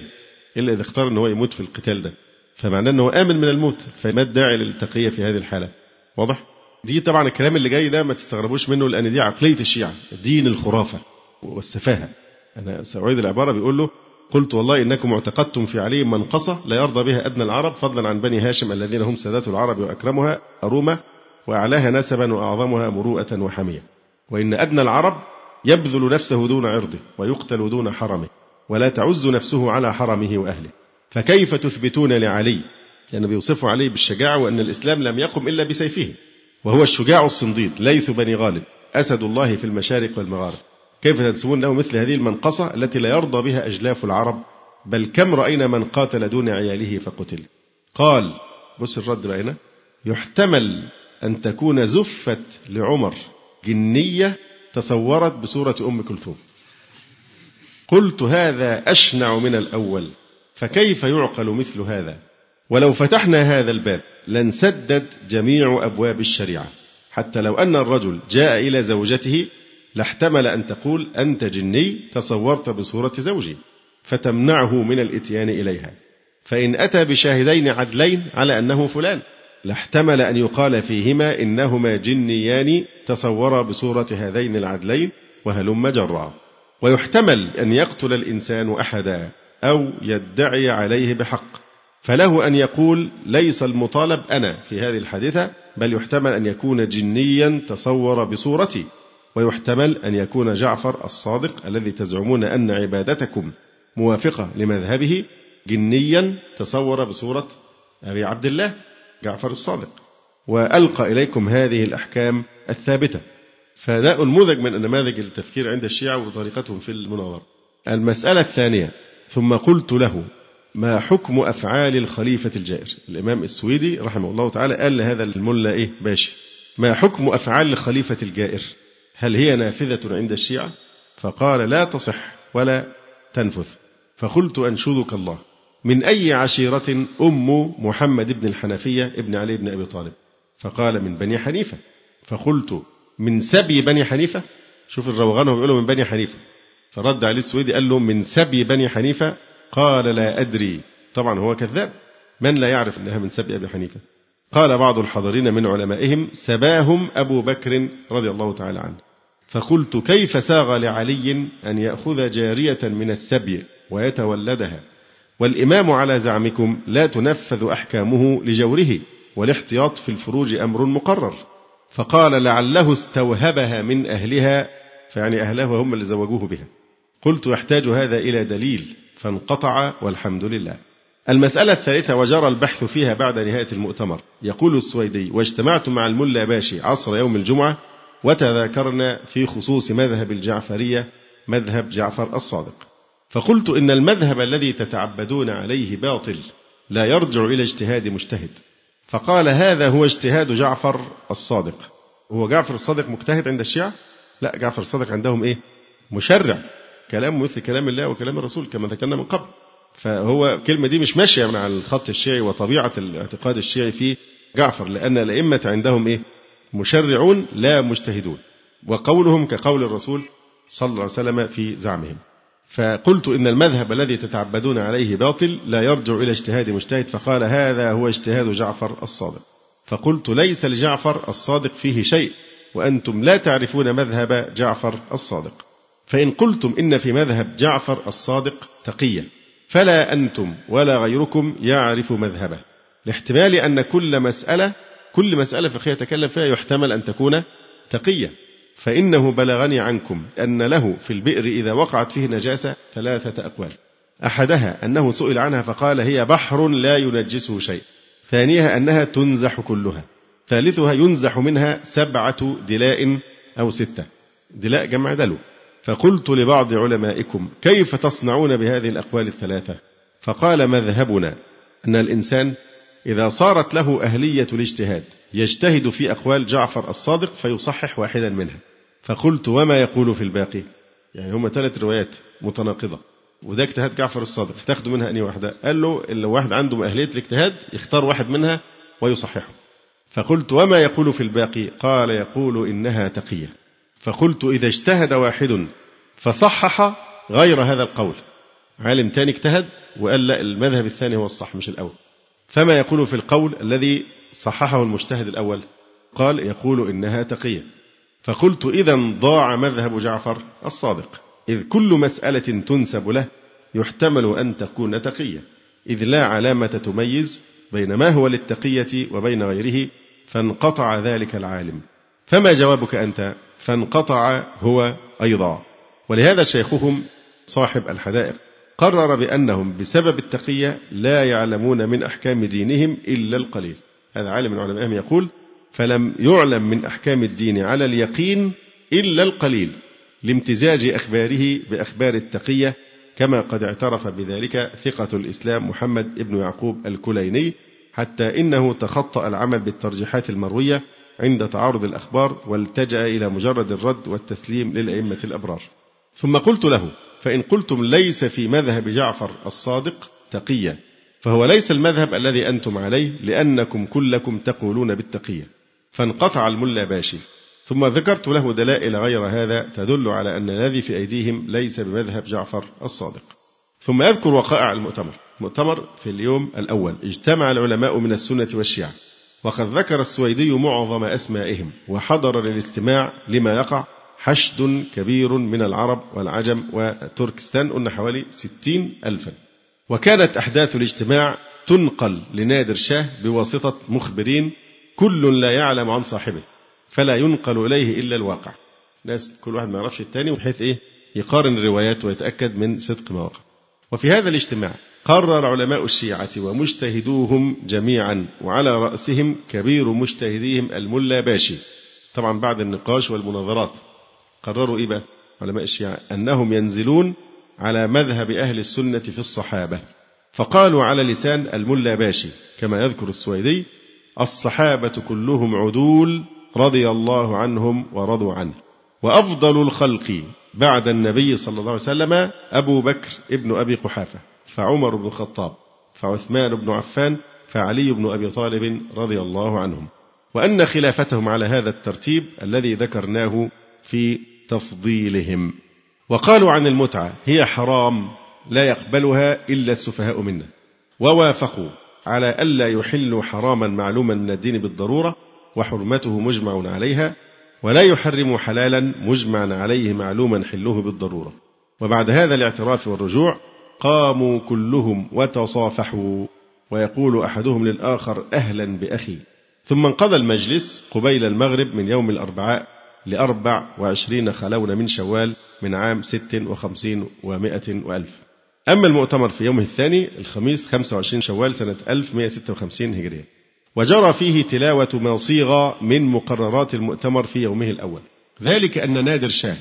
إلا إذا اختار أن هو يموت في القتال ده. فمعناه أنه آمن من الموت فما الداعي للتقية في هذه الحالة. واضح؟ دي طبعا الكلام اللي جاي ده ما تستغربوش منه لأن دي عقلية الشيعة دين الخرافة والسفاهة. أنا سأعيد العبارة بيقول له قلت والله إنكم اعتقدتم في علي منقصة لا يرضى بها أدنى العرب فضلا عن بني هاشم الذين هم سادات العرب وأكرمها أرومة وأعلاها نسبا وأعظمها مروءة وحمية. وإن أدنى العرب يبذل نفسه دون عرضه ويقتل دون حرمه ولا تعز نفسه على حرمه وأهله. فكيف تثبتون لعلي؟ لأنه يعني بيوصفوا عليه بالشجاعة وأن الإسلام لم يقم إلا بسيفه. وهو الشجاع الصنديد ليث بني غالب أسد الله في المشارق والمغارب. كيف تنسبون له مثل هذه المنقصة التي لا يرضى بها أجلاف العرب؟ بل كم رأينا من قاتل دون عياله فقتل. قال بص الرد بقى هنا يحتمل أن تكون زفت لعمر جنية تصورت بصورة أم كلثوم. قلت هذا أشنع من الأول فكيف يعقل مثل هذا؟ ولو فتحنا هذا الباب لانسدد جميع أبواب الشريعة. حتى لو أن الرجل جاء إلى زوجته لاحتمل أن تقول أنت جني تصورت بصورة زوجي فتمنعه من الإتيان إليها. فإن أتى بشاهدين عدلين على أنه فلان لاحتمل أن يقال فيهما إنهما جنيان تصورا بصورة هذين العدلين وهلم جرا. ويحتمل أن يقتل الإنسان أحدا أو يدعي عليه بحق. فله أن يقول ليس المطالب أنا في هذه الحادثة بل يحتمل أن يكون جنيا تصور بصورتي. ويحتمل أن يكون جعفر الصادق الذي تزعمون أن عبادتكم موافقة لمذهبه جنيا تصور بصورة أبي عبد الله جعفر الصادق. وألقى إليكم هذه الأحكام الثابتة. فده نموذج من نماذج التفكير عند الشيعة وطريقتهم في المناظرة المسألة الثانية ثم قلت له ما حكم أفعال الخليفة الجائر؟ الإمام السويدي رحمه الله تعالى قال لهذا الملا إيه؟ باشا ما حكم أفعال الخليفة الجائر؟ هل هي نافذة عند الشيعة؟ فقال لا تصح ولا تنفذ. فقلت أنشدك الله. من أي عشيرة أم محمد بن الحنفية ابن علي بن أبي طالب؟ فقال من بني حنيفة. فقلت من سبي بني حنيفة؟ شوف الروغان هو من بني حنيفة. فرد عليه السويدي قال له من سبي بني حنيفة؟ قال لا أدري. طبعا هو كذاب. من لا يعرف أنها من سبي أبي حنيفة؟ قال بعض الحاضرين من علمائهم سباهم أبو بكر رضي الله تعالى عنه. فقلت كيف ساغ لعلي أن يأخذ جارية من السبي ويتولدها؟ والإمام على زعمكم لا تنفذ أحكامه لجوره والاحتياط في الفروج أمر مقرر. فقال لعله استوهبها من أهلها فيعني أهلها هم اللي زوجوه بها. قلت يحتاج هذا إلى دليل فانقطع والحمد لله. المسألة الثالثة وجرى البحث فيها بعد نهاية المؤتمر. يقول السويدي واجتمعت مع الملا باشي عصر يوم الجمعة وتذاكرنا في خصوص مذهب الجعفرية مذهب جعفر الصادق. فقلت إن المذهب الذي تتعبدون عليه باطل لا يرجع إلى اجتهاد مجتهد. فقال هذا هو اجتهاد جعفر الصادق. هو جعفر الصادق مجتهد عند الشيعة؟ لا جعفر الصادق عندهم إيه؟ مشرع. كلام مثل كلام الله وكلام الرسول كما ذكرنا من قبل. فهو الكلمة دي مش ماشية مع الخط الشيعي وطبيعة الاعتقاد الشيعي في جعفر لأن الأئمة عندهم إيه؟ مشرعون لا مجتهدون. وقولهم كقول الرسول صلى الله عليه وسلم في زعمهم. فقلت إن المذهب الذي تتعبدون عليه باطل لا يرجع إلى اجتهاد مجتهد فقال هذا هو اجتهاد جعفر الصادق. فقلت ليس لجعفر الصادق فيه شيء وأنتم لا تعرفون مذهب جعفر الصادق. فإن قلتم إن في مذهب جعفر الصادق تقية فلا أنتم ولا غيركم يعرف مذهبه. لاحتمال أن كل مسألة كل مسألة فقهية يتكلم فيها يحتمل أن تكون تقية. فإنه بلغني عنكم أن له في البئر إذا وقعت فيه نجاسة ثلاثة أقوال. أحدها أنه سئل عنها فقال هي بحر لا ينجسه شيء. ثانيها أنها تنزح كلها. ثالثها ينزح منها سبعة دلاء أو ستة. دلاء جمع دلو. فقلت لبعض علمائكم كيف تصنعون بهذه الأقوال الثلاثة؟ فقال مذهبنا. أن الإنسان إذا صارت له أهلية الاجتهاد يجتهد في أقوال جعفر الصادق فيصحح واحدا منها. فقلت وما يقول في الباقي؟ يعني هما ثلاث روايات متناقضة. وده اجتهاد جعفر الصادق. تاخدوا منها أني واحدة؟ قال له لو واحد عنده أهلية الاجتهاد يختار واحد منها ويصححه. فقلت وما يقول في الباقي؟ قال يقول إنها تقية. فقلت إذا اجتهد واحد فصحح غير هذا القول. عالم تاني اجتهد وقال لا المذهب الثاني هو الصح مش الأول. فما يقول في القول الذي صححه المجتهد الأول؟ قال يقول إنها تقية. فقلت إذا ضاع مذهب جعفر الصادق. إذ كل مسألة تنسب له يحتمل أن تكون تقية. إذ لا علامة تميز بين ما هو للتقية وبين غيره فانقطع ذلك العالم. فما جوابك أنت؟ فانقطع هو أيضا. ولهذا شيخهم صاحب الحدائق قرر بأنهم بسبب التقية لا يعلمون من أحكام دينهم إلا القليل. هذا عالم من علمائهم يقول فلم يعلم من أحكام الدين على اليقين إلا القليل لامتزاج أخباره بأخبار التقية كما قد اعترف بذلك ثقة الإسلام محمد بن يعقوب الكليني حتى إنه تخطأ العمل بالترجيحات المروية عند تعارض الأخبار والتجأ إلى مجرد الرد والتسليم للأئمة الأبرار. ثم قلت له فإن قلتم ليس في مذهب جعفر الصادق تقية فهو ليس المذهب الذي أنتم عليه لأنكم كلكم تقولون بالتقية. فانقطع الملا باشي. ثم ذكرت له دلائل غير هذا تدل على أن الذي في أيديهم ليس بمذهب جعفر الصادق. ثم يذكر وقائع المؤتمر. مؤتمر في اليوم الأول. اجتمع العلماء من السنة والشيعة. وقد ذكر السويدي معظم أسمائهم وحضر للاستماع لما يقع حشد كبير من العرب والعجم وتركستان قلنا حوالي ستين ألفا. وكانت أحداث الاجتماع تنقل لنادر شاه بواسطة مخبرين كل لا يعلم عن صاحبه فلا ينقل إليه إلا الواقع. ناس كل واحد ما يعرفش الثاني بحيث إيه؟ يقارن الروايات ويتأكد من صدق ما وقع. وفي هذا الاجتماع قرر علماء الشيعة ومجتهدوهم جميعا وعلى رأسهم كبير مجتهديهم الملا باشي. طبعا بعد النقاش والمناظرات قرروا إيه بقى علماء الشيعة؟ أنهم ينزلون على مذهب أهل السنة في الصحابة. فقالوا على لسان الملا باشي كما يذكر السويدي الصحابة كلهم عدول رضي الله عنهم ورضوا عنه. وأفضل الخلق بعد النبي صلى الله عليه وسلم أبو بكر ابن أبي قحافة. فعمر بن الخطاب فعثمان بن عفان فعلي بن أبي طالب رضي الله عنهم. وأن خلافتهم على هذا الترتيب الذي ذكرناه في تفضيلهم. وقالوا عن المتعة هي حرام لا يقبلها إلا السفهاء منا. ووافقوا على ألا يحلوا حراما معلوما من الدين بالضرورة وحرمته مجمع عليها ولا يحرموا حلالا مجمعا عليه معلوما حله بالضرورة. وبعد هذا الاعتراف والرجوع قاموا كلهم وتصافحوا ويقول أحدهم للآخر أهلا بأخي. ثم انقضى المجلس قبيل المغرب من يوم الأربعاء لأربع وعشرين خلون من شوال من عام ست وخمسين ومائة وألف. أما المؤتمر في يومه الثاني الخميس 25 شوال سنة 1156 هجرية وجرى فيه تلاوة ما صيغ من مقررات المؤتمر في يومه الأول. ذلك أن نادر شاه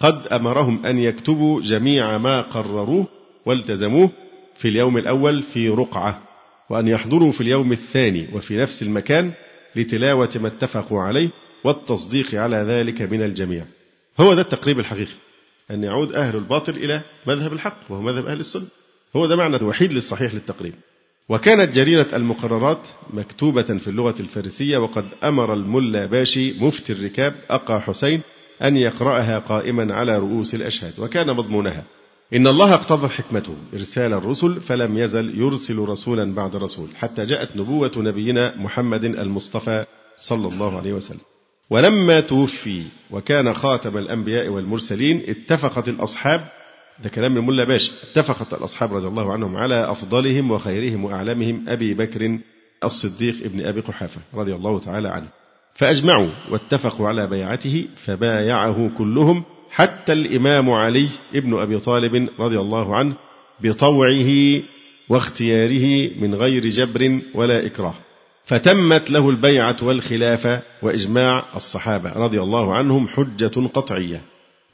قد أمرهم أن يكتبوا جميع ما قرروه والتزموه في اليوم الأول في رقعة وأن يحضروا في اليوم الثاني وفي نفس المكان لتلاوة ما اتفقوا عليه والتصديق على ذلك من الجميع. هو ده التقريب الحقيقي أن يعود أهل الباطل إلى مذهب الحق وهو مذهب أهل السنة. هو ده معنى الوحيد للصحيح للتقريب. وكانت جريرة المقررات مكتوبة في اللغة الفارسية وقد أمر الملا باشي مفتي الركاب أقا حسين أن يقرأها قائما على رؤوس الأشهاد وكان مضمونها. إن الله اقتضت حكمته إرسال الرسل فلم يزل يرسل رسولا بعد رسول حتى جاءت نبوة نبينا محمد المصطفى صلى الله عليه وسلم. ولما توفي وكان خاتم الأنبياء والمرسلين اتفقت الأصحاب ده كلام من ملا باشا اتفقت الأصحاب رضي الله عنهم على أفضلهم وخيرهم وأعلمهم أبي بكر الصديق ابن أبي قحافة رضي الله تعالى عنه. فأجمعوا واتفقوا على بيعته فبايعه كلهم حتى الإمام علي ابن أبي طالب رضي الله عنه بطوعه واختياره من غير جبر ولا إكراه. فتمت له البيعة والخلافة وإجماع الصحابة رضي الله عنهم حجة قطعية.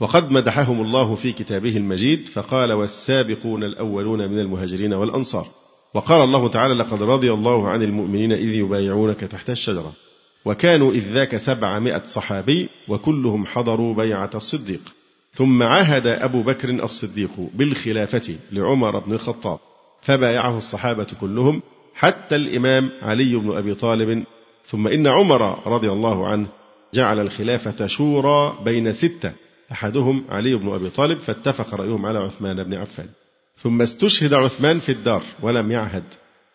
وقد مدحهم الله في كتابه المجيد فقال والسابقون الأولون من المهاجرين والأنصار. وقال الله تعالى لقد رضي الله عن المؤمنين إذ يبايعونك تحت الشجرة. وكانوا إذ ذاك سبعمائة صحابي وكلهم حضروا بيعة الصديق. ثم عهد أبو بكر الصديق بالخلافة لعمر بن الخطاب فبايعه الصحابة كلهم حتى الإمام علي بن أبي طالب. ثم إن عمر رضي الله عنه جعل الخلافة شورى بين ستة أحدهم علي بن أبي طالب فاتفق رأيهم على عثمان بن عفان. ثم استشهد عثمان في الدار ولم يعهد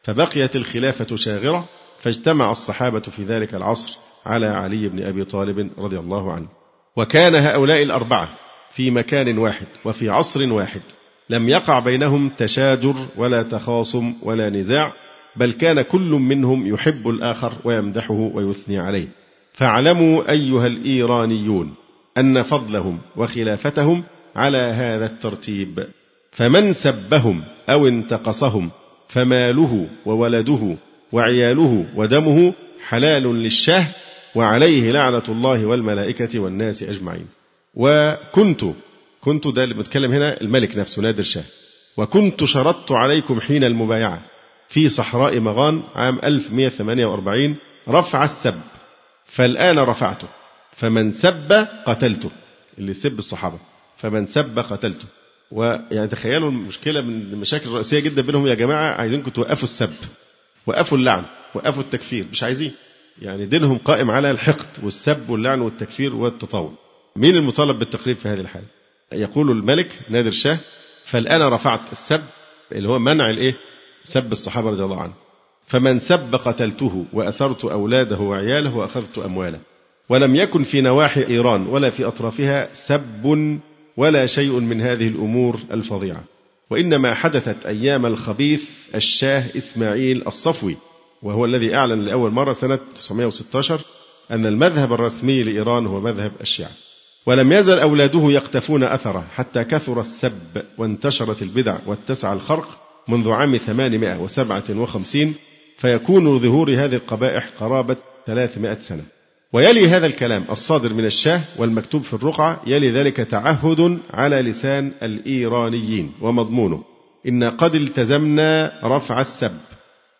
فبقيت الخلافة شاغرة. فاجتمع الصحابة في ذلك العصر على علي بن أبي طالب رضي الله عنه. وكان هؤلاء الأربعة في مكان واحد وفي عصر واحد. لم يقع بينهم تشاجر ولا تخاصم ولا نزاع بل كان كل منهم يحب الآخر ويمدحه ويثني عليه. فاعلموا أيها الإيرانيون أن فضلهم وخلافتهم على هذا الترتيب. فمن سبهم أو انتقصهم فماله وولده وعياله ودمه حلال للشه وعليه لعنة الله والملائكة والناس أجمعين. وكنت كنت ده اللي بتكلم هنا الملك نفسه نادر شاه. وكنت شرطت عليكم حين المبايعة في صحراء مغان عام 1148 رفع السب. فالآن رفعته. فمن سب قتلته. اللي يسب الصحابة. فمن سب قتلته. ويعني تخيلوا المشكلة من المشاكل الرئيسية جدا بينهم يا جماعة عايزينكم توقفوا السب. وقفوا اللعن وقفوا التكفير مش عايزين. يعني دينهم قائم على الحقد والسب واللعن والتكفير والتطاول مين المطالب بالتقريب في هذه الحالة؟ يقول الملك نادر شاه فالآن رفعت السب اللي هو منع الإيه؟ سب الصحابة رضي الله عنهم. فمن سب قتلته وأسرت أولاده وعياله وأخذت أمواله. ولم يكن في نواحي إيران ولا في أطرافها سب ولا شيء من هذه الأمور الفظيعة. وإنما حدثت أيام الخبيث الشاه إسماعيل الصفوي وهو الذي أعلن لأول مرة سنة 916 أن المذهب الرسمي لإيران هو مذهب الشيعة. ولم يزل أولاده يقتفون أثره حتى كثر السب وانتشرت البدع واتسع الخرق منذ عام 857 فيكون ظهور هذه القبائح قرابة 300 سنة. ويلي هذا الكلام الصادر من الشاه والمكتوب في الرقعة يلي ذلك تعهد على لسان الإيرانيين ومضمونه. إن قد التزمنا رفع السب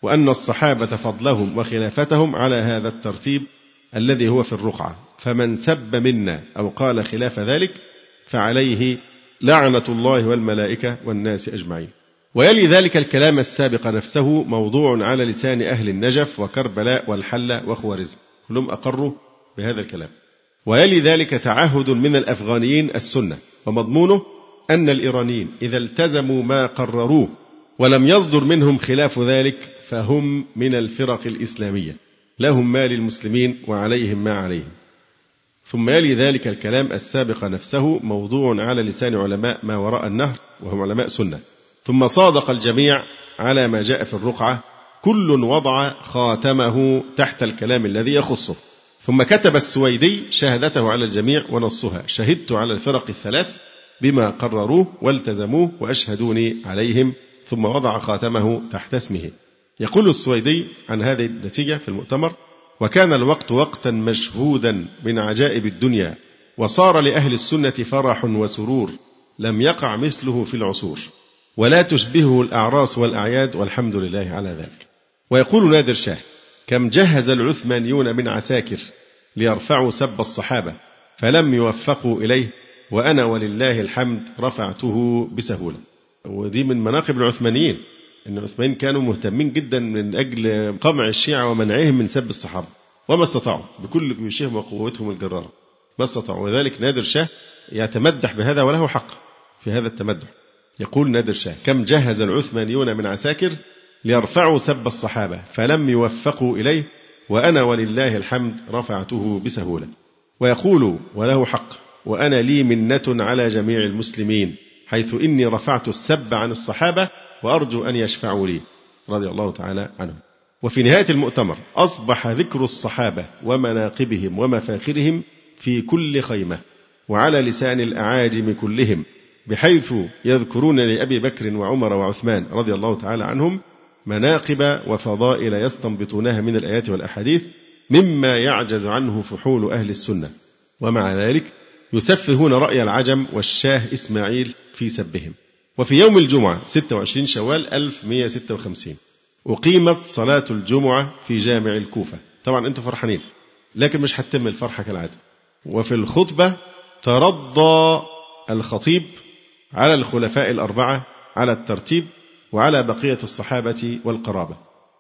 وأن الصحابة فضلهم وخلافتهم على هذا الترتيب الذي هو في الرقعة. فمن سب منا أو قال خلاف ذلك فعليه لعنة الله والملائكة والناس أجمعين. ويلي ذلك الكلام السابق نفسه موضوع على لسان أهل النجف وكربلاء والحلة وخوارزم. كلهم أقروا بهذا الكلام. ويلي ذلك تعهد من الأفغانيين السنة ومضمونه أن الإيرانيين إذا التزموا ما قرروه ولم يصدر منهم خلاف ذلك فهم من الفرق الإسلامية. لهم ما للمسلمين وعليهم ما عليهم. ثم يلي ذلك الكلام السابق نفسه موضوع على لسان علماء ما وراء النهر وهم علماء سنة. ثم صادق الجميع على ما جاء في الرقعة كل وضع خاتمه تحت الكلام الذي يخصه. ثم كتب السويدي شهادته على الجميع ونصها. شهدت على الفرق الثلاث بما قرروه والتزموه وأشهدوني عليهم. ثم وضع خاتمه تحت اسمه. يقول السويدي عن هذه النتيجة في المؤتمر وكان الوقت وقتا مشهودا من عجائب الدنيا وصار لأهل السنة فرح وسرور لم يقع مثله في العصور ولا تشبهه الأعراس والأعياد والحمد لله على ذلك. ويقول نادر شاه كم جهز العثمانيون من عساكر ليرفعوا سب الصحابة فلم يوفقوا إليه وأنا ولله الحمد رفعته بسهولة. ودي من مناقب العثمانيين أن العثمانيين كانوا مهتمين جدا من أجل قمع الشيعة ومنعهم من سب الصحابة وما استطاعوا بكل جيوشهم وقوتهم الجرارة ما استطاعوا. وذلك نادر شاه يتمدح بهذا وله حق في هذا التمدح. يقول نادر شاه كم جهز العثمانيون من عساكر ليرفعوا سب الصحابة فلم يوفقوا إليه وأنا ولله الحمد رفعته بسهولة. ويقول وله حق وأنا لي منة على جميع المسلمين حيث إني رفعت السب عن الصحابة وأرجو أن يشفعوا لي. رضي الله تعالى عنهم. وفي نهاية المؤتمر أصبح ذكر الصحابة ومناقبهم ومفاخرهم في كل خيمة وعلى لسان الأعاجم كلهم بحيث يذكرون لأبي بكر وعمر وعثمان رضي الله تعالى عنهم مناقب وفضائل يستنبطونها من الآيات والأحاديث مما يعجز عنه فحول أهل السنة. ومع ذلك يسفهون رأي العجم والشاه إسماعيل في سبهم. وفي يوم الجمعة 26 شوال 1156 أقيمت صلاة الجمعة في جامع الكوفة. طبعا أنتم فرحانين لكن مش هتتم الفرحة كالعادة. وفي الخطبة ترضى الخطيب على الخلفاء الأربعة على الترتيب وعلى بقية الصحابة والقرابة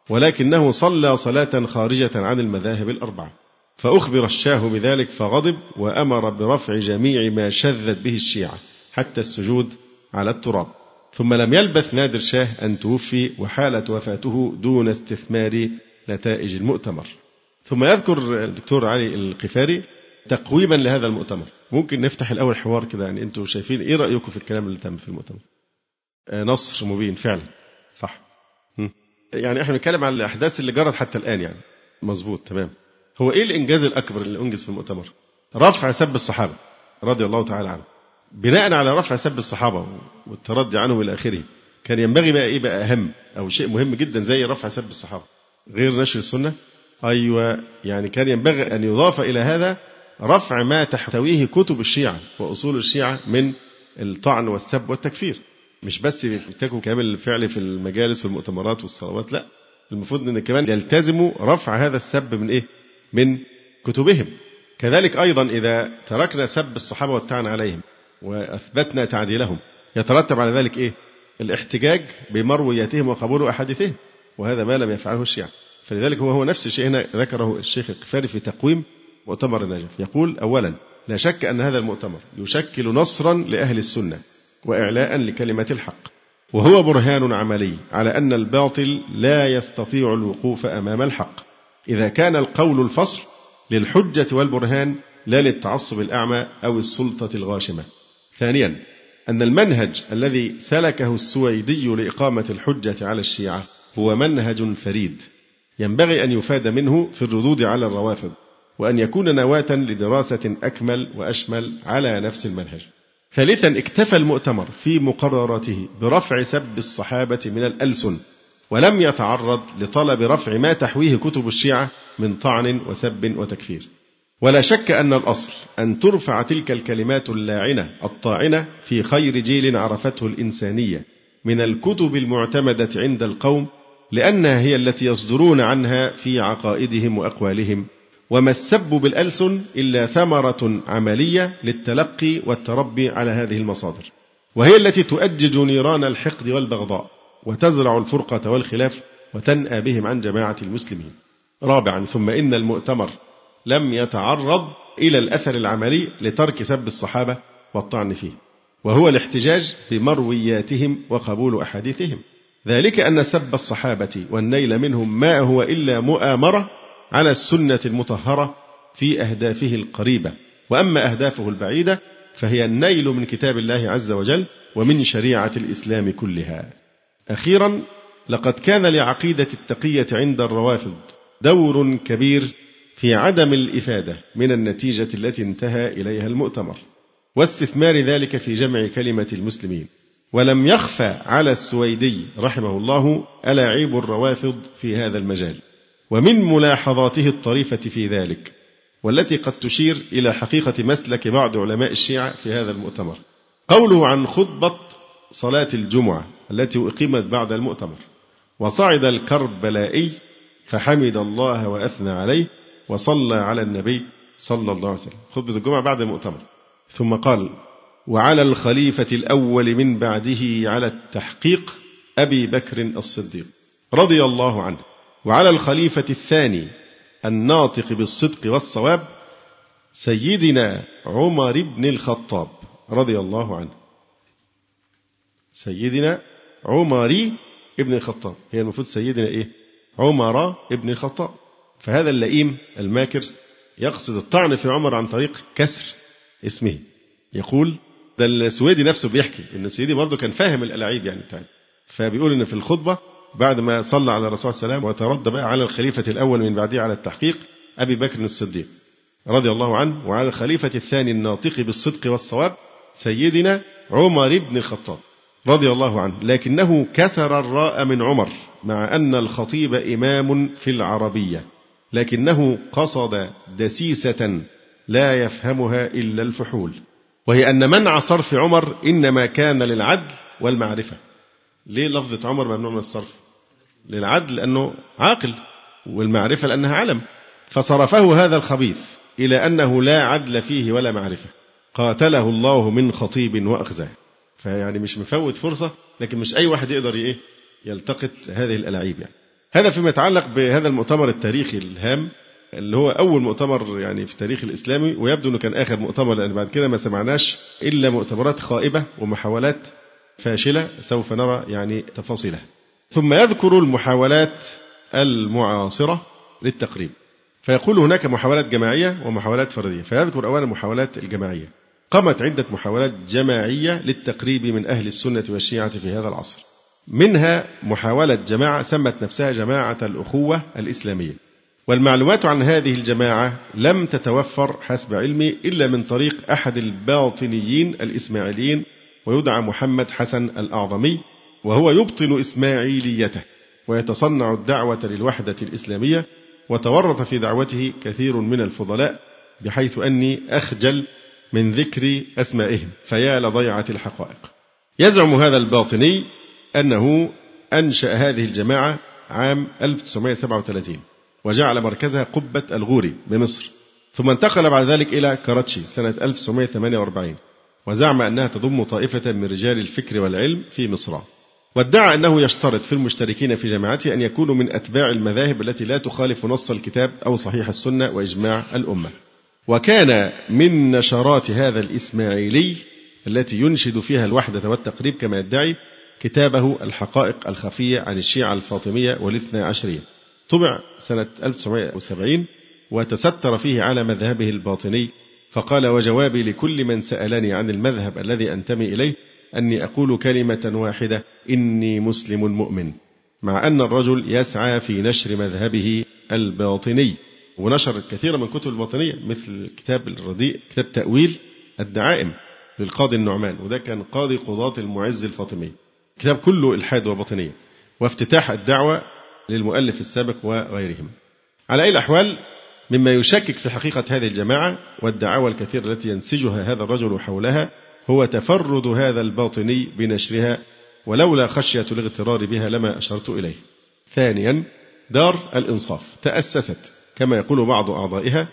ولكنه صلى صلاة خارجة عن المذاهب الأربعة فأخبر الشاه بذلك فغضب وأمر برفع جميع ما شذت به الشيعة حتى السجود على التراب. ثم لم يلبث نادر شاه أن توفي وحالت وفاته دون استثمار نتائج المؤتمر. ثم يذكر الدكتور علي القفاري تقويما لهذا المؤتمر. ممكن نفتح الأول حوار كده يعني أنتم شايفين إيه رأيكم في الكلام اللي تم في المؤتمر؟ نصر مبين فعلا. صح. يعني إحنا بنتكلم عن الأحداث اللي جرت حتى الآن يعني. مظبوط تمام. هو إيه الإنجاز الأكبر اللي أنجز في المؤتمر؟ رفع سب الصحابة رضي الله تعالى عنهم. بناء على رفع سب الصحابة والتردي عنهم إلى آخره كان ينبغي بقى إيه؟ بقى أهم أو شيء مهم جدا زي رفع سب الصحابة. غير نشر السنة. أيوة يعني كان ينبغي أن يضاف إلى هذا رفع ما تحتويه كتب الشيعة وأصول الشيعة من الطعن والسب والتكفير. مش بس يتكوا كامل الفعل في المجالس والمؤتمرات والصلوات لا. المفروض إن كمان يلتزموا رفع هذا السب من إيه؟ من كتبهم. كذلك أيضا إذا تركنا سب الصحابة والطعن عليهم وأثبتنا تعديلهم يترتب على ذلك إيه؟ الاحتجاج بمروياتهم وقبول أحاديثهم وهذا ما لم يفعله الشيعة. فلذلك هو هو نفس الشيء هنا ذكره الشيخ القفاري في تقويم مؤتمر النجف. يقول أولا لا شك أن هذا المؤتمر يشكل نصرا لأهل السنة. وإعلاء لكلمة الحق. وهو برهان عملي على أن الباطل لا يستطيع الوقوف أمام الحق. إذا كان القول الفصل للحجة والبرهان لا للتعصب الأعمى أو السلطة الغاشمة. ثانيا أن المنهج الذي سلكه السويدي لإقامة الحجة على الشيعة هو منهج فريد. ينبغي أن يفاد منه في الردود على الروافض وأن يكون نواة لدراسة أكمل وأشمل على نفس المنهج. ثالثا اكتفى المؤتمر في مقرراته برفع سب الصحابة من الألسن ولم يتعرض لطلب رفع ما تحويه كتب الشيعة من طعن وسب وتكفير. ولا شك أن الأصل أن ترفع تلك الكلمات اللاعنة الطاعنة في خير جيل عرفته الإنسانية من الكتب المعتمدة عند القوم لأنها هي التي يصدرون عنها في عقائدهم وأقوالهم وما السب بالألسن إلا ثمرة عملية للتلقي والتربي على هذه المصادر. وهي التي تؤجج نيران الحقد والبغضاء وتزرع الفرقة والخلاف وتنأى بهم عن جماعة المسلمين. رابعا ثم إن المؤتمر لم يتعرض إلى الأثر العملي لترك سب الصحابة والطعن فيه. وهو الاحتجاج بمروياتهم وقبول أحاديثهم. ذلك أن سب الصحابة والنيل منهم ما هو إلا مؤامرة على السنة المطهرة في أهدافه القريبة. وأما أهدافه البعيدة فهي النيل من كتاب الله عز وجل ومن شريعة الإسلام كلها. أخيرا لقد كان لعقيدة التقية عند الروافض دور كبير في عدم الإفادة من النتيجة التي انتهى إليها المؤتمر واستثمار ذلك في جمع كلمة المسلمين. ولم يخفى على السويدي رحمه الله ألاعيب الروافض في هذا المجال. ومن ملاحظاته الطريفة في ذلك والتي قد تشير إلى حقيقة مسلك بعض علماء الشيعة في هذا المؤتمر. قوله عن خطبة صلاة الجمعة التي أقيمت بعد المؤتمر وصعد الكربلائي فحمد الله وأثنى عليه وصلى على النبي صلى الله عليه وسلم. خطبة الجمعة بعد المؤتمر. ثم قال وعلى الخليفة الأول من بعده على التحقيق أبي بكر الصديق رضي الله عنه. وعلى الخليفة الثاني الناطق بالصدق والصواب سيدنا عمر بن الخطاب رضي الله عنه. سيدنا عمر ابن الخطاب. هي المفروض سيدنا إيه؟ عمر ابن الخطاب. فهذا اللئيم الماكر يقصد الطعن في عمر عن طريق كسر اسمه. يقول ده السويدي نفسه بيحكي إن السويدي برضه كان فاهم الالاعيب يعني بتاعي. فبيقول إن في الخطبة بعد ما صلى على الرسول صلى الله عليه وسلم وترد بقى على الخليفة الأول من بعده على التحقيق أبي بكر الصديق رضي الله عنه وعلى الخليفة الثاني الناطق بالصدق والصواب سيدنا عمر بن الخطاب رضي الله عنه لكنه كسر الراء من عمر مع أن الخطيب إمام في العربية لكنه قصد دسيسة لا يفهمها إلا الفحول وهي أن منع صرف عمر إنما كان للعدل والمعرفة. ليه لفظة عمر ممنوع من الصرف؟ للعدل لأنه عاقل والمعرفة لأنها علم. فصرفه هذا الخبيث إلى أنه لا عدل فيه ولا معرفة. قاتله الله من خطيب وأخزاه. فيعني مش مفوت فرصة لكن مش أي واحد يقدر إيه؟ يلتقط هذه الألاعيب يعني. هذا فيما يتعلق بهذا المؤتمر التاريخي الهام اللي هو أول مؤتمر يعني في التاريخ الإسلامي ويبدو أنه كان آخر مؤتمر لأن بعد كده ما سمعناش إلا مؤتمرات خائبة ومحاولات فاشلة سوف نرى يعني تفاصيلها. ثم يذكر المحاولات المعاصرة للتقريب. فيقول هناك محاولات جماعية ومحاولات فردية. فيذكر أولا المحاولات الجماعية. قامت عدة محاولات جماعية للتقريب من أهل السنة والشيعة في هذا العصر. منها محاولة جماعة سمت نفسها جماعة الأخوة الإسلامية. والمعلومات عن هذه الجماعة لم تتوفر حسب علمي إلا من طريق أحد الباطنيين الإسماعيليين ويدعى محمد حسن الأعظمي وهو يبطن إسماعيليته ويتصنع الدعوة للوحدة الإسلامية وتورط في دعوته كثير من الفضلاء بحيث أني أخجل من ذكر أسمائهم. فيا لضيعة الحقائق. يزعم هذا الباطني أنه أنشأ هذه الجماعة عام 1937 وجعل مركزها قبة الغوري بمصر. ثم انتقل بعد ذلك إلى كراتشي سنة 1948 وزعم أنها تضم طائفة من رجال الفكر والعلم في مصر. وادعى أنه يشترط في المشتركين في جماعته أن يكونوا من أتباع المذاهب التي لا تخالف نص الكتاب أو صحيح السنة وإجماع الأمة. وكان من نشرات هذا الإسماعيلي التي ينشد فيها الوحدة والتقريب كما يدعي كتابه الحقائق الخفية عن الشيعة الفاطمية والاثنى عشرية. طبع سنة 1970 وتستر فيه على مذهبه الباطني فقال وجوابي لكل من سألني عن المذهب الذي أنتمي إليه أني أقول كلمة واحدة إني مسلم مؤمن. مع أن الرجل يسعى في نشر مذهبه الباطني. ونشر الكثير من كتب الباطنية مثل كتاب الرديء كتاب تأويل الدعائم للقاضي النعمان. وده كان قاضي قضاة المعز الفاطمي. كتاب كله إلحاد وباطنية. وافتتاح الدعوة للمؤلف السابق وغيرهم. على أي الأحوال مما يشكك في حقيقة هذه الجماعة والدعاوى الكثيرة التي ينسجها هذا الرجل حولها هو تفرد هذا الباطني بنشرها ولولا خشية الاغترار بها لما أشرت إليه. ثانيا دار الإنصاف تأسست كما يقول بعض أعضائها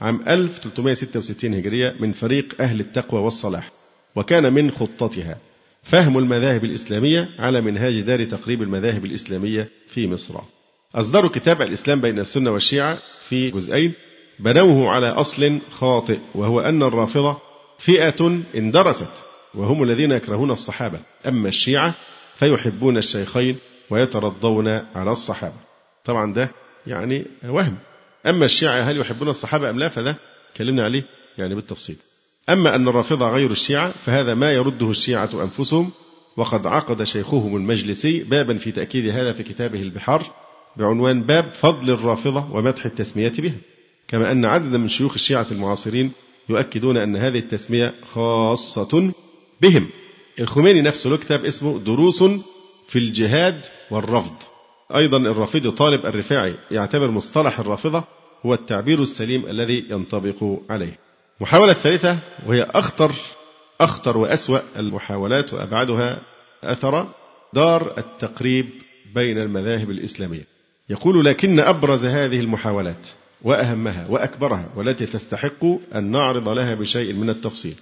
عام 1366 هجرية من فريق أهل التقوى والصلاح وكان من خطتها فهم المذاهب الإسلامية على منهاج دار تقريب المذاهب الإسلامية في مصر أصدروا كتاب الإسلام بين السنة والشيعة في جزئين بنوه على أصل خاطئ وهو أن الرافضة فئة اندرست وهم الذين يكرهون الصحابة. أما الشيعة فيحبون الشيخين ويترضون على الصحابة. طبعا ده يعني وهم. أما الشيعة هل يحبون الصحابة أم لا؟ فده كلمنا عليه يعني بالتفصيل. أما أن الرافضة غير الشيعة فهذا ما يرده الشيعة أنفسهم. وقد عقد شيخهم المجلسي بابا في تأكيد هذا في كتابه البحار بعنوان باب فضل الرافضة ومدح التسمية بها. كما أن عددا من شيوخ الشيعة المعاصرين يؤكدون أن هذه التسمية خاصة بهم. الخميني نفسه له كتاب اسمه دروس في الجهاد والرفض. أيضا الرافضي طالب الرفاعي يعتبر مصطلح الرافضة هو التعبير السليم الذي ينطبق عليه. محاولة ثالثة وهي أخطر أخطر وأسوأ المحاولات وأبعدها أثر دار التقريب بين المذاهب الإسلامية. يقول لكن أبرز هذه المحاولات وأهمها وأكبرها والتي تستحق أن نعرض لها بشيء من التفصيل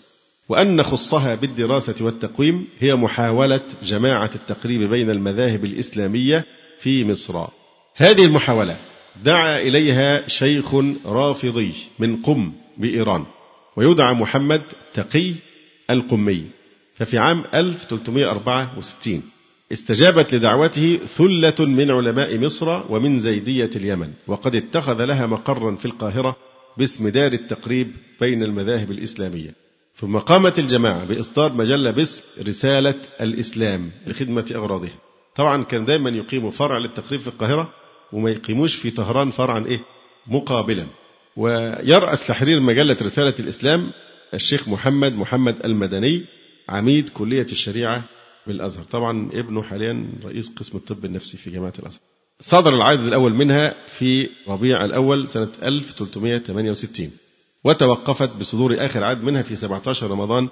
وأن نخصها بالدراسة والتقويم هي محاولة جماعة التقريب بين المذاهب الإسلامية في مصر. هذه المحاولة دعا إليها شيخ رافضي من قم بإيران ويدعى محمد تقي القمي ففي عام 1364 استجابت لدعوته ثلة من علماء مصر ومن زيدية اليمن وقد اتخذ لها مقرا في القاهرة باسم دار التقريب بين المذاهب الإسلامية. ثم قامت الجماعة بإصدار مجلة باسم رسالة الإسلام لخدمة أغراضها. طبعا كان دايما يقيموا فرع للتقريب في القاهرة وما يقيموش في طهران فرعا إيه؟ مقابلا. ويرأس تحرير مجلة رسالة الإسلام الشيخ محمد محمد المدني عميد كلية الشريعة بالأزهر طبعا ابنه حاليا رئيس قسم الطب النفسي في جامعة الأزهر. صدر العدد الأول منها في ربيع الأول سنة 1368 وتوقفت بصدور آخر عدد منها في 17 رمضان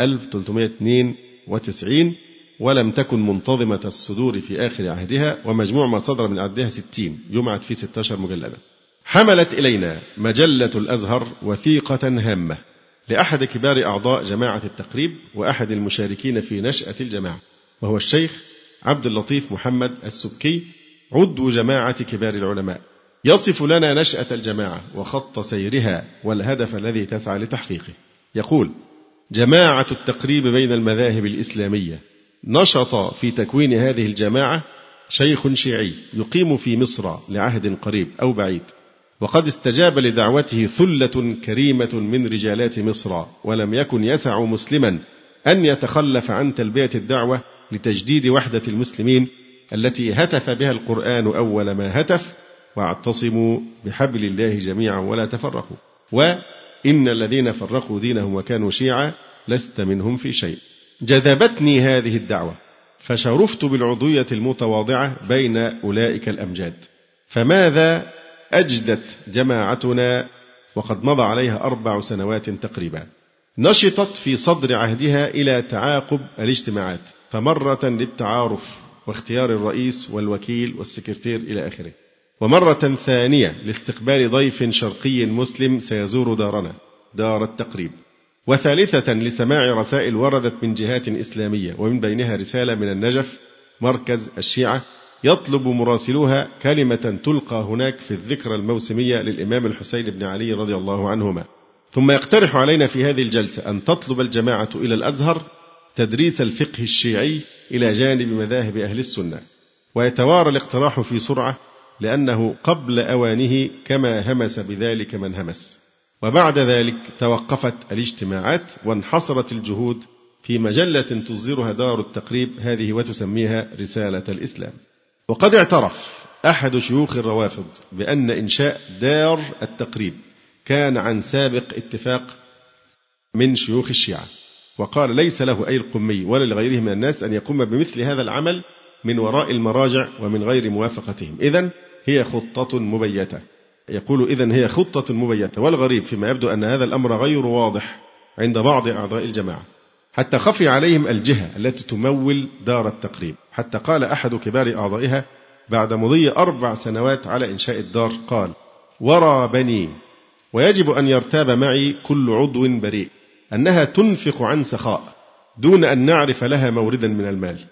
1392 ولم تكن منتظمة الصدور في آخر عهدها ومجموع ما صدر من عدها 60 جمعت في 16 مجلدا. حملت إلينا مجلة الأزهر وثيقة هامة. لأحد كبار أعضاء جماعة التقريب وأحد المشاركين في نشأة الجماعة وهو الشيخ عبد اللطيف محمد السبكي عضو جماعة كبار العلماء. يصف لنا نشأة الجماعة وخط سيرها والهدف الذي تسعى لتحقيقه. يقول جماعة التقريب بين المذاهب الإسلامية. نشط في تكوين هذه الجماعة شيخ شيعي يقيم في مصر لعهد قريب أو بعيد. وقد استجاب لدعوته ثلة كريمة من رجالات مصر ولم يكن يسع مسلما أن يتخلف عن تلبية الدعوة لتجديد وحدة المسلمين التي هتف بها القرآن أول ما هتف واعتصموا بحبل الله جميعا ولا تفرقوا. وإن الذين فرقوا دينهم وكانوا شيعا لست منهم في شيء. جذبتني هذه الدعوة فشرفت بالعضوية المتواضعة بين أولئك الأمجاد. فماذا أجدت جماعتنا وقد مضى عليها أربع سنوات تقريبا. نشطت في صدر عهدها إلى تعاقب الاجتماعات فمرة للتعارف واختيار الرئيس والوكيل والسكرتير إلى آخره ومرة ثانية لاستقبال ضيف شرقي مسلم سيزور دارنا دار التقريب. وثالثة لسماع رسائل وردت من جهات إسلامية ومن بينها رسالة من النجف مركز الشيعة يطلب مراسلوها كلمة تلقى هناك في الذكرى الموسمية للإمام الحسين بن علي رضي الله عنهما. ثم يقترح علينا في هذه الجلسة أن تطلب الجماعة إلى الأزهر تدريس الفقه الشيعي إلى جانب مذاهب أهل السنة ويتوارى الاقتراح في سرعة لأنه قبل أوانه كما همس بذلك من همس. وبعد ذلك توقفت الاجتماعات وانحصرت الجهود في مجلة تصدرها دار التقريب هذه وتسميها رسالة الإسلام. وقد اعترف أحد شيوخ الروافض بأن إنشاء دار التقريب كان عن سابق اتفاق من شيوخ الشيعة وقال ليس له أي القمي ولا لغيره من الناس أن يقوم بمثل هذا العمل من وراء المراجع ومن غير موافقتهم. إذا هي خطة مبيتة. يقول إذا هي خطة مبيتة والغريب فيما يبدو أن هذا الأمر غير واضح عند بعض أعضاء الجماعة. حتى خفي عليهم الجهة التي تمول دار التقريب. حتى قال أحد كبار أعضائها بعد مضي أربع سنوات على إنشاء الدار قال ورى بني ويجب أن يرتاب معي كل عضو بريء أنها تنفق عن سخاء دون أن نعرف لها موردا من المال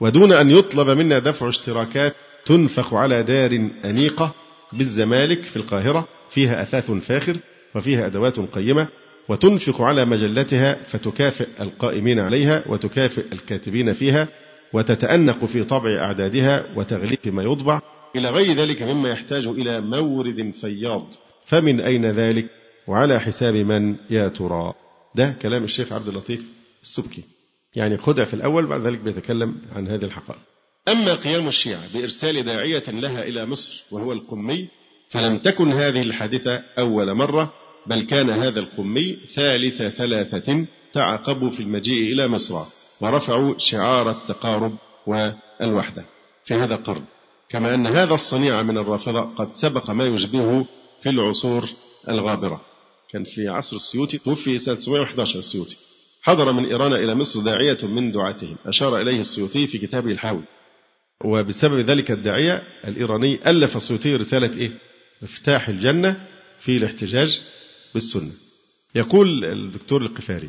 ودون أن يطلب منا دفع اشتراكات تنفق على دار أنيقة بالزمالك في القاهرة فيها أثاث فاخر وفيها أدوات قيمة وتنفق على مجلتها فتكافئ القائمين عليها وتكافئ الكاتبين فيها وتتأنق في طبع أعدادها وتغليف ما يطبع إلى غير ذلك مما يحتاج إلى مورد فياض. فمن أين ذلك؟ وعلى حساب من يا ترى؟ ده كلام الشيخ عبد اللطيف السبكي. يعني خدع في الأول بعد ذلك بيتكلم عن هذه الحقائق. أما قيام الشيعة بإرسال داعية لها إلى مصر وهو القمي فلم تكن هذه الحادثة أول مرة بل كان هذا القمي ثالث ثلاثة تعاقبوا في المجيء إلى مصر ورفعوا شعار التقارب والوحدة. في هذا القرن كما أن هذا الصنيع من الرافضة قد سبق ما يشبهه في العصور الغابرة. كان في عصر السيوطي توفي سنة 911 السيوطي. حضر من إيران إلى مصر داعية من دعاتهم. أشار إليه السيوطي في كتابه الحاوي. وبسبب ذلك الداعية الإيراني ألف السيوطي رسالة إيه؟ مفتاح الجنة في الاحتجاج بالسنة. يقول الدكتور القفاري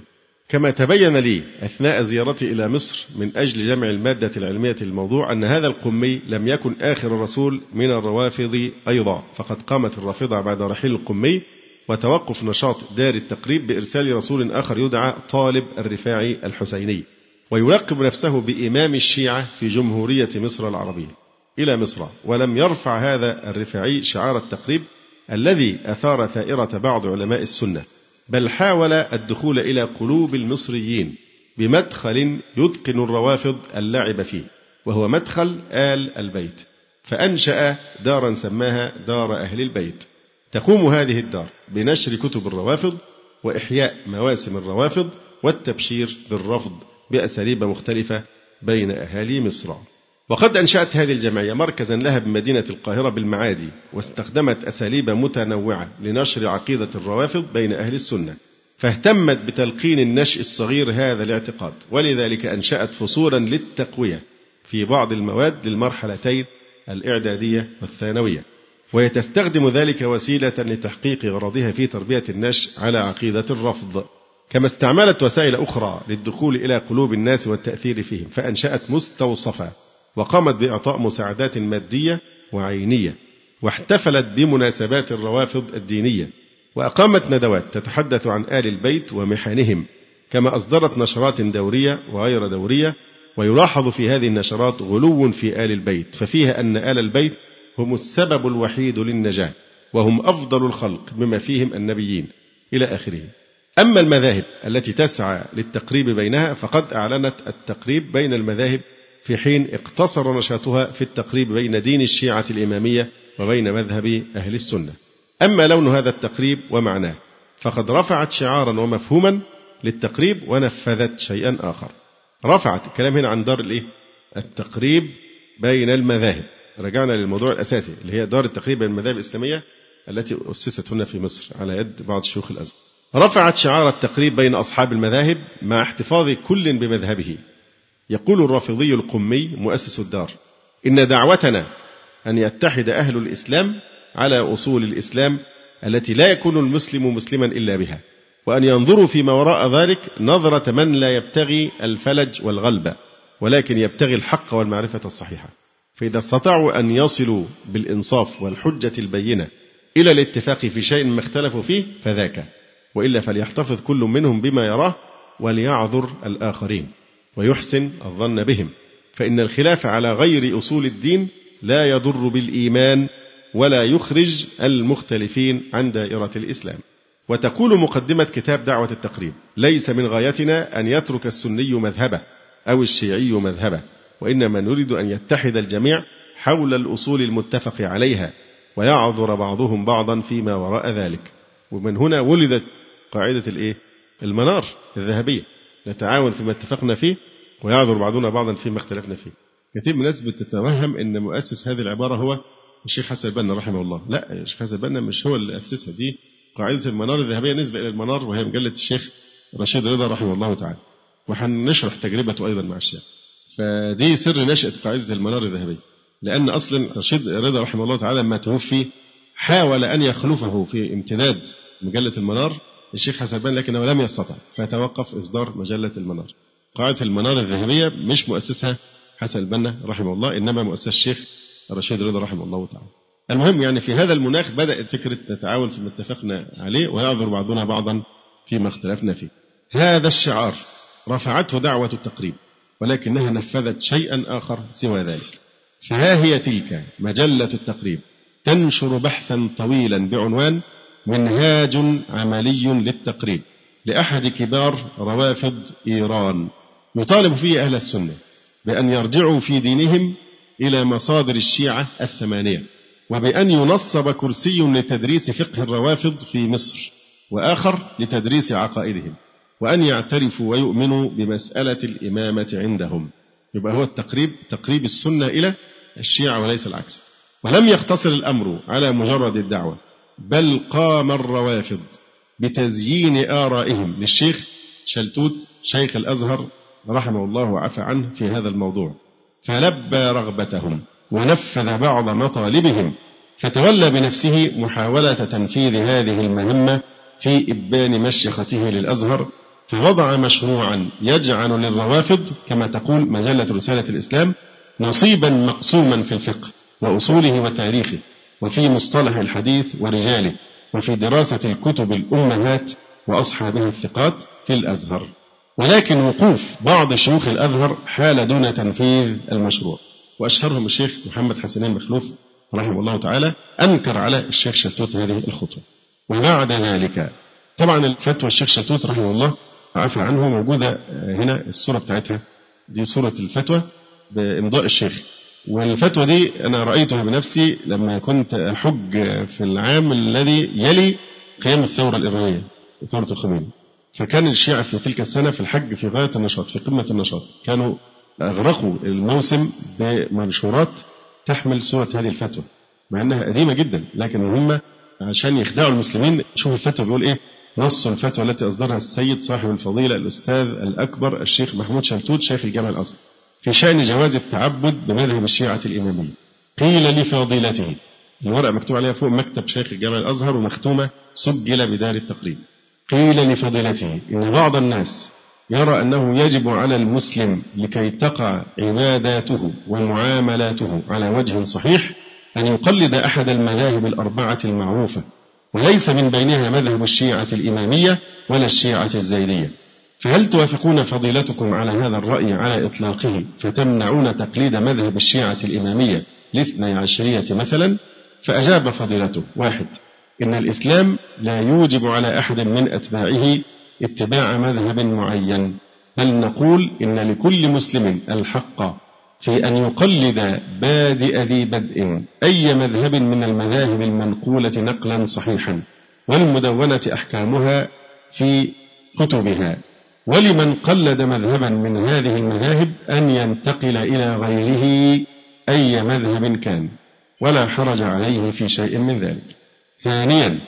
كما تبين لي أثناء زيارتي إلى مصر من أجل جمع المادة العلمية للموضوع أن هذا القمي لم يكن آخر رسول من الروافض أيضا فقد قامت الرافضة بعد رحيل القمي وتوقف نشاط دار التقريب بإرسال رسول آخر يدعى طالب الرفاعي الحسيني ويلقب نفسه بإمام الشيعة في جمهورية مصر العربية. إلى مصر ولم يرفع هذا الرفاعي شعار التقريب الذي أثار ثائرة بعض علماء السنة بل حاول الدخول إلى قلوب المصريين بمدخل يتقن الروافض اللعب فيه وهو مدخل آل البيت فأنشأ دارا سماها دار أهل البيت. تقوم هذه الدار بنشر كتب الروافض وإحياء مواسم الروافض والتبشير بالرفض بأساليب مختلفة بين أهالي مصر. وقد أنشأت هذه الجمعية مركزا لها بمدينة القاهرة بالمعادي واستخدمت أساليب متنوعة لنشر عقيدة الروافض بين أهل السنة. فاهتمت بتلقين النشء الصغير هذا الاعتقاد ولذلك أنشأت فصولا للتقوية في بعض المواد للمرحلتين الإعدادية والثانوية. وهي تستخدم ذلك وسيلة لتحقيق غرضها في تربية النشء على عقيدة الرفض. كما استعملت وسائل أخرى للدخول إلى قلوب الناس والتأثير فيهم فأنشأت مستوصفة وقامت بإعطاء مساعدات مادية وعينية واحتفلت بمناسبات الروافض الدينية وأقامت ندوات تتحدث عن آل البيت ومحنهم كما أصدرت نشرات دورية وغير دورية ويلاحظ في هذه النشرات غلو في آل البيت ففيها أن آل البيت هم السبب الوحيد للنجاة وهم أفضل الخلق بما فيهم النبيين إلى آخره. أما المذاهب التي تسعى للتقريب بينها فقد أعلنت التقريب بين المذاهب في حين اقتصر نشاطها في التقريب بين دين الشيعة الإمامية وبين مذهب أهل السنة. أما لون هذا التقريب ومعناه فقد رفعت شعارا ومفهوما للتقريب ونفذت شيئا آخر. رفعت الكلام هنا عن دار الإيه؟ التقريب بين المذاهب. رجعنا للموضوع الأساسي اللي هي دار التقريب بين المذاهب الإسلامية التي أسست هنا في مصر على يد بعض شيوخ الأزهر. رفعت شعار التقريب بين أصحاب المذاهب مع احتفاظ كل بمذهبه. يقول الرافضي القمي مؤسس الدار إن دعوتنا أن يتحد أهل الإسلام على أصول الإسلام التي لا يكون المسلم مسلما إلا بها وأن ينظروا فيما وراء ذلك نظرة من لا يبتغي الفلج والغلبة ولكن يبتغي الحق والمعرفة الصحيحة. فإذا استطاعوا أن يصلوا بالإنصاف والحجة البينة إلى الاتفاق في شيء ما اختلفوا فيه فذاك وإلا فليحتفظ كل منهم بما يراه وليعذر الآخرين. ويحسن الظن بهم. فإن الخلاف على غير أصول الدين لا يضر بالإيمان ولا يخرج المختلفين عن دائرة الإسلام. وتقول مقدمة كتاب دعوة التقريب ليس من غايتنا أن يترك السني مذهبه أو الشيعي مذهبه وإنما نريد أن يتحد الجميع حول الأصول المتفق عليها ويعذر بعضهم بعضا فيما وراء ذلك. ومن هنا ولدت قاعدة الإيه؟ المنار الذهبية. نتعاون فيما اتفقنا فيه ويعذر بعضنا بعضا فيما اختلفنا فيه. كثير من الناس بتتوهم إن مؤسس هذه العبارة هو الشيخ حسن البنا رحمه الله. لا الشيخ حسن البنا مش هو اللي أسسها. دي قاعدة المنار الذهبية نسبة إلى المنار وهي مجله الشيخ رشيد رضا رحمه الله تعالى. وهنشرح تجربته أيضا مع الشيخ. فدي سر نشأة قاعدة المنار الذهبية. لأن أصلا رشيد رضا رحمه الله تعالى لما توفي حاول أن يخلفه في امتداد مجلة المنار الشيخ حسن البنا لكنه لم يستطع فتوقف إصدار مجلة المنار. قاعدة المنار الذهبية مش مؤسسها حسن البنا رحمه الله إنما مؤسسها الشيخ رشيد رضا رحمه الله تعالى. المهم يعني في هذا المناخ بدأت فكرة نتعاون فيما اتفقنا عليه ويعذر بعضنا بعضا فيما اختلفنا فيه. هذا الشعار رفعته دعوة التقريب ولكنها نفذت شيئا آخر سوى ذلك. فها هي تلك مجلة التقريب. تنشر بحثا طويلا بعنوان منهاج عملي للتقريب لأحد كبار روافض إيران. يطالب فيه أهل السنة بأن يرجعوا في دينهم إلى مصادر الشيعة الثمانية وبأن ينصب كرسي لتدريس فقه الروافض في مصر وآخر لتدريس عقائدهم وأن يعترفوا ويؤمنوا بمسألة الإمامة عندهم. يبقى هو التقريب تقريب السنة إلى الشيعة وليس العكس. ولم يقتصر الأمر على مجرد الدعوة بل قام الروافض بتزيين آرائهم للشيخ شلتوت شيخ الأزهر رحمه الله وعفى عنه في هذا الموضوع. فلبى رغبتهم ونفذ بعض مطالبهم فتولى بنفسه محاولة تنفيذ هذه المهمة في إبان مشيخته للأزهر فوضع مشروعا يجعل للروافض كما تقول مجلة رسالة الإسلام نصيبا مقسوما في الفقه وأصوله وتاريخه وفي مصطلح الحديث ورجاله وفي دراسة الكتب الأمهات وأصحابها الثقات في الأزهر. ولكن وقوف بعض شيوخ الأزهر حال دون تنفيذ المشروع. وأشهرهم الشيخ محمد حسنين مخلوف رحمه الله تعالى أنكر على الشيخ شلتوت هذه الخطوة. وبعد ذلك طبعا الفتوى الشيخ شلتوت رحمه الله عفى عنه موجودة هنا الصورة بتاعتها. دي صورة الفتوى بإمضاء الشيخ. والفتوى دي أنا رأيتها بنفسي لما كنت أحج في العام الذي يلي قيام الثورة الإيرانية ثورة الخميني فكان الشيعة في تلك السنة في الحج في غاية النشاط في قمة النشاط. كانوا أغرقوا الموسم بمنشورات تحمل صورة هذه الفتوى مع أنها قديمة جدا لكن هم عشان يخدعوا المسلمين شوف الفتوى بيقول إيه؟ نص الفتوى التي أصدرها السيد صاحب الفضيلة الأستاذ الأكبر الشيخ محمود شلتوت شيخ الجامع الأزهر. في شأن جواز التعبد بمذهب الشيعة الإمامية. قيل لفاضلته الورقة مكتوب عليها فوق مكتب شيخ الجامع الأزهر ومختومة سجل بدار التقريب. قيل لفضيلته إن بعض الناس يرى أنه يجب على المسلم لكي تقع عباداته ومعاملاته على وجه صحيح أن يقلد أحد المذاهب الأربعة المعروفة وليس من بينها مذهب الشيعة الإمامية ولا الشيعة الزيدية فهل توافقون فضيلتكم على هذا الرأي على إطلاقه فتمنعون تقليد مذهب الشيعة الإمامية لاثني عشرية مثلا؟ فأجاب فضيلته واحد. إن الإسلام لا يوجب على أحد من أتباعه اتباع مذهب معين بل نقول إن لكل مسلم الحق في أن يقلد بادئ ذي بدء أي مذهب من المذاهب المنقولة نقلا صحيحا والمدونة أحكامها في كتبها. ولمن قلد مذهبا من هذه المذاهب أن ينتقل إلى غيره أي مذهب كان ولا حرج عليه في شيء من ذلك. ثانيا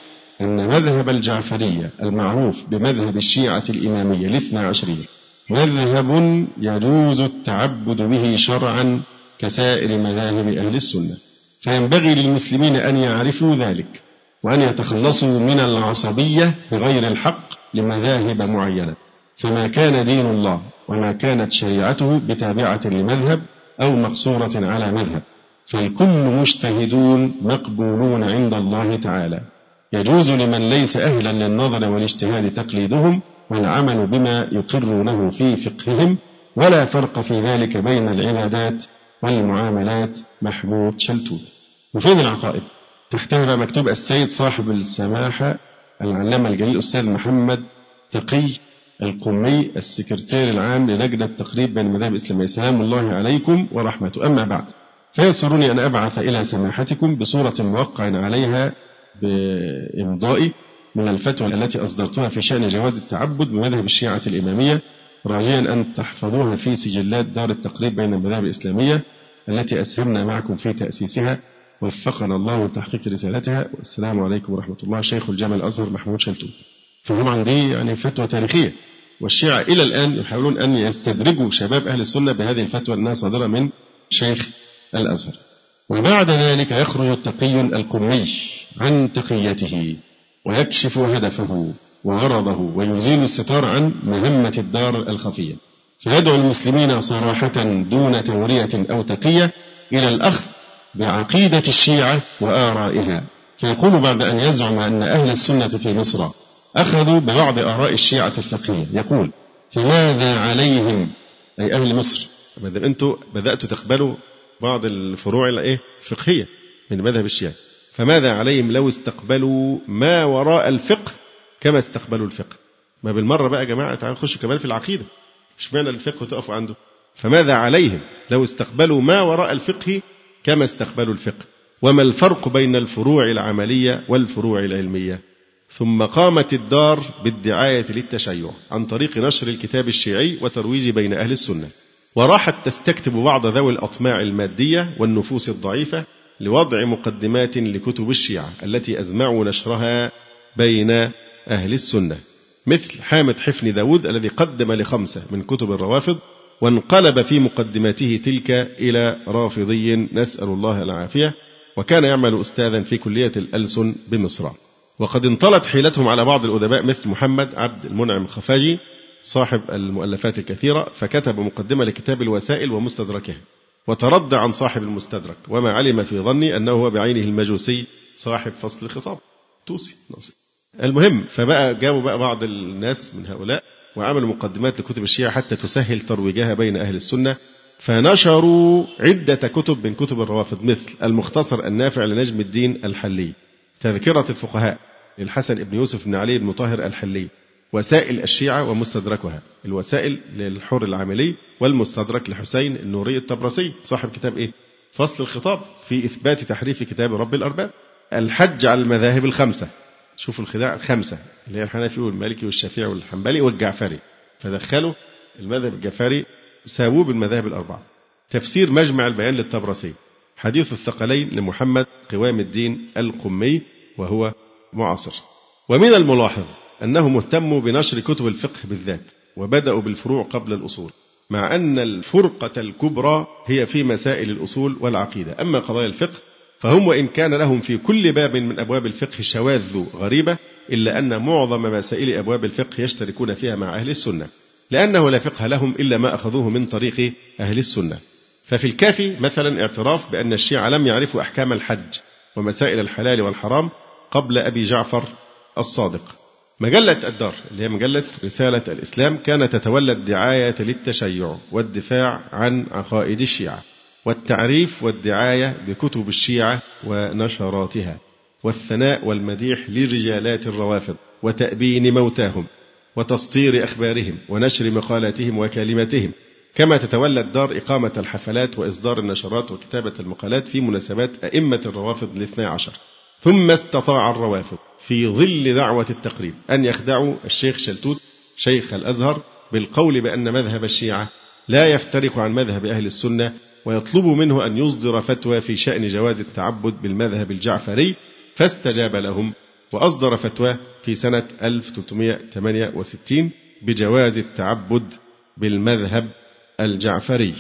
أن مذهب الجعفرية المعروف بمذهب الشيعة الإمامية الاثنى عشرية مذهب يجوز التعبد به شرعا كسائر مذاهب أهل السنة فينبغي للمسلمين أن يعرفوا ذلك وأن يتخلصوا من العصبية بغير الحق لمذاهب معينة. فما كان دين الله وما كانت شريعته بتابعة لمذهب أو مقصورة على مذهب. فالكل مجتهدون مقبولون عند الله تعالى. يجوز لمن ليس أهلا للنظر والاجتهاد تقليدهم والعمل بما يقرونه في فقههم ولا فرق في ذلك بين العبادات والمعاملات. محمود شلتوت. وفين العقائد. تحتها مكتوب السيد صاحب السماحة العلامة الجليل الأستاذ محمد تقي القمي السكرتير العام للجنة تقريب بين المذاهب الإسلامية. سلام الله عليكم ورحمته. أما بعد. فيسرني أن أبعث إلى سماحتكم بصورة موقع عليها بإمضائي من الفتوى التي أصدرتها في شأن جواز التعبد بمذهب الشيعة الإمامية راجيا أن تحفظوها في سجلات دار التقريب بين المذاهب الإسلامية التي أسهمنا معكم في تأسيسها. وفقنا الله لتحقيق رسالتها. والسلام عليكم ورحمة الله. شيخ الجامع الأزهر محمود شلتوت. فطبعا دي يعني فتوى تاريخية. والشيعة إلى الآن يحاولون أن يستدرجوا شباب أهل السنة بهذه الفتوى أنها صادرة من شيخ الأزهر. وبعد ذلك يخرج التقي القمي عن تقيته ويكشف هدفه وغرضه ويزيل الستار عن مهمة الدار الخفية. فيدعو المسلمين صراحة دون تورية أو تقية إلى الأخذ بعقيدة الشيعة وآرائها. فيقول بعد أن يزعم أن أهل السنة في مصر أخذوا ببعض آراء الشيعة الفقهية يقول فماذا عليهم؟ أي أهل مصر أنتم بدأتوا تقبلوا بعض الفروع الإيه؟ الفقهية من مذهب الشيعة. فماذا عليهم لو استقبلوا ما وراء الفقه كما استقبلوا الفقه؟ ما بالمرة بقى يا جماعة تعالوا نخش كمان في العقيدة. اشمعنى الفقه تقفوا عنده؟ فماذا عليهم لو استقبلوا ما وراء الفقه كما استقبلوا الفقه؟ وما الفرق بين الفروع العملية والفروع العلمية؟ ثم قامت الدار بالدعاية للتشيع عن طريق نشر الكتاب الشيعي وترويج بين أهل السنة. وراحت تستكتب بعض ذوي الأطماع المادية والنفوس الضعيفة لوضع مقدمات لكتب الشيعة التي أزمعوا نشرها بين أهل السنة. مثل حامد حفني داود الذي قدم لخمسة من كتب الروافض وانقلب في مقدماته تلك إلى رافضي نسأل الله العافية وكان يعمل أستاذا في كلية الألسن بمصر. وقد انطلت حيلتهم على بعض الأدباء مثل محمد عبد المنعم خفاجي صاحب المؤلفات الكثيرة فكتب مقدمة لكتاب الوسائل ومستدركها وترد عن صاحب المستدرك وما علم في ظني أنه هو بعينه المجوسي صاحب فصل الخطاب. توسي ناصر. المهم فبقى جابوا بقى بعض الناس من هؤلاء وعملوا مقدمات لكتب الشيعة حتى تسهل ترويجها بين أهل السنة فنشروا عدة كتب من كتب الروافض مثل المختصر النافع لنجم الدين الحلي تذكرة الفقهاء للحسن بن يوسف بن علي بن طاهر الحلي وسائل الشيعة ومستدركها. الوسائل للحر العاملي والمستدرك لحسين النوري الطبرسي. صاحب كتاب إيه؟ فصل الخطاب في إثبات تحريف كتاب رب الأرباب. الحج على المذاهب الخمسة. شوفوا الخداع الخمسة اللي هي الحنفي والمالكي والشافعي والحنبلي والجعفري. فدخلوا المذهب الجعفري ساووه بالمذاهب الأربعة. تفسير مجمع البيان للطبرسي. حديث الثقلين لمحمد قوام الدين القمي وهو معاصر. ومن الملاحظ أنهم اهتموا بنشر كتب الفقه بالذات وبدأوا بالفروع قبل الأصول مع أن الفرقة الكبرى هي في مسائل الأصول والعقيدة. أما قضايا الفقه فهم وإن كان لهم في كل باب من أبواب الفقه شواذ غريبة إلا أن معظم مسائل أبواب الفقه يشتركون فيها مع أهل السنة لأنه لا فقه لهم إلا ما أخذوه من طريق أهل السنة. ففي الكافي مثلا اعتراف بأن الشيعة لم يعرفوا أحكام الحج ومسائل الحلال والحرام قبل أبي جعفر الصادق. مجلة الدار اللي هي مجلة رسالة الإسلام كانت تتولى الدعاية للتشيع والدفاع عن عقائد الشيعة والتعريف والدعاية بكتب الشيعة ونشراتها والثناء والمديح لرجالات الروافض وتأبين موتاهم وتسطير أخبارهم ونشر مقالاتهم وكلماتهم. كما تتولى الدار إقامة الحفلات وإصدار النشرات وكتابة المقالات في مناسبات أئمة الروافض الاثنى عشر. ثم استطاع الروافض في ظل دعوة التقريب أن يخدعوا الشيخ شلتوت شيخ الأزهر بالقول بأن مذهب الشيعة لا يفترق عن مذهب أهل السنة ويطلبوا منه أن يصدر فتوى في شأن جواز التعبد بالمذهب الجعفري فاستجاب لهم وأصدر فتوى في سنة 1368 بجواز التعبد بالمذهب الجعفري.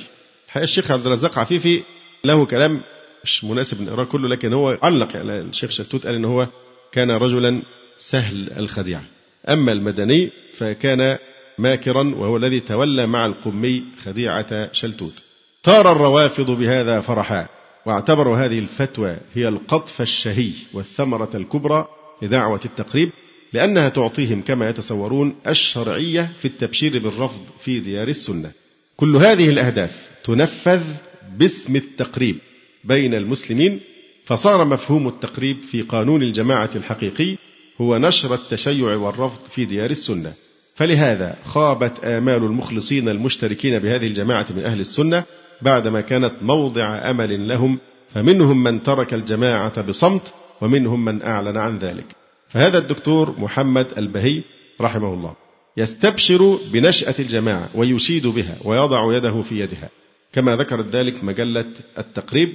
الشيخ عبد الرزاق عفيفي له كلام مش مناسب نقراه كله لكن هو علق. يعني الشيخ شلتوت قال إن هو كان رجلا سهل الخديعه أما المدني فكان ماكرا وهو الذي تولى مع القمي خديعة شلتوت. طار الروافض بهذا فرحا واعتبروا هذه الفتوى هي القطف الشهي والثمرة الكبرى لدعوة التقريب لأنها تعطيهم كما يتصورون الشرعية في التبشير بالرفض في ديار السنة. كل هذه الأهداف تنفذ باسم التقريب. بين المسلمين فصار مفهوم التقريب في قانون الجماعة الحقيقي هو نشر التشيع والرفض في ديار السنة. فلهذا خابت آمال المخلصين المشتركين بهذه الجماعة من أهل السنة بعدما كانت موضع أمل لهم فمنهم من ترك الجماعة بصمت ومنهم من أعلن عن ذلك. فهذا الدكتور محمد البهي رحمه الله يستبشر بنشأة الجماعة ويشيد بها ويضع يده في يدها. كما ذكرت ذلك مجلة التقريب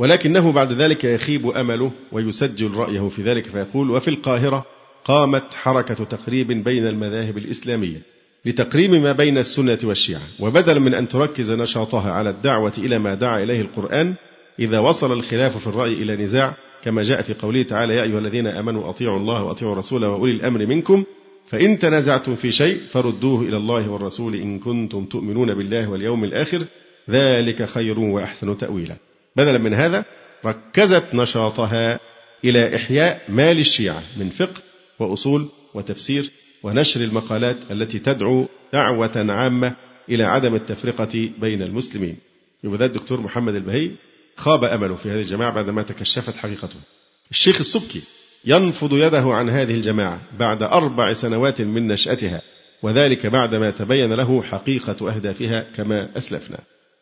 ولكنه بعد ذلك يخيب أمله ويسجل رأيه في ذلك فيقول وفي القاهرة قامت حركة تقريب بين المذاهب الإسلامية لتقريب ما بين السنة والشيعة وبدلا من أن تركز نشاطها على الدعوة إلى ما دعا إليه القرآن إذا وصل الخلاف في الرأي إلى نزاع كما جاء في قوله تعالى يا أيها الذين آمنوا أطيعوا الله وأطيعوا الرسول وأولي الأمر منكم فإن تنازعتم في شيء فردوه إلى الله والرسول إن كنتم تؤمنون بالله واليوم الآخر ذلك خير وأحسن تأويلا. بدلا من هذا ركزت نشاطها إلى إحياء مال الشيعة من فقه وأصول وتفسير ونشر المقالات التي تدعو دعوة عامة إلى عدم التفرقة بين المسلمين. يبقى الدكتور محمد البهي خاب أمله في هذه الجماعة بعدما تكشفت حقيقته. الشيخ السبكي ينفض يده عن هذه الجماعة بعد أربع سنوات من نشأتها وذلك بعدما تبين له حقيقة أهدافها كما أسلفنا.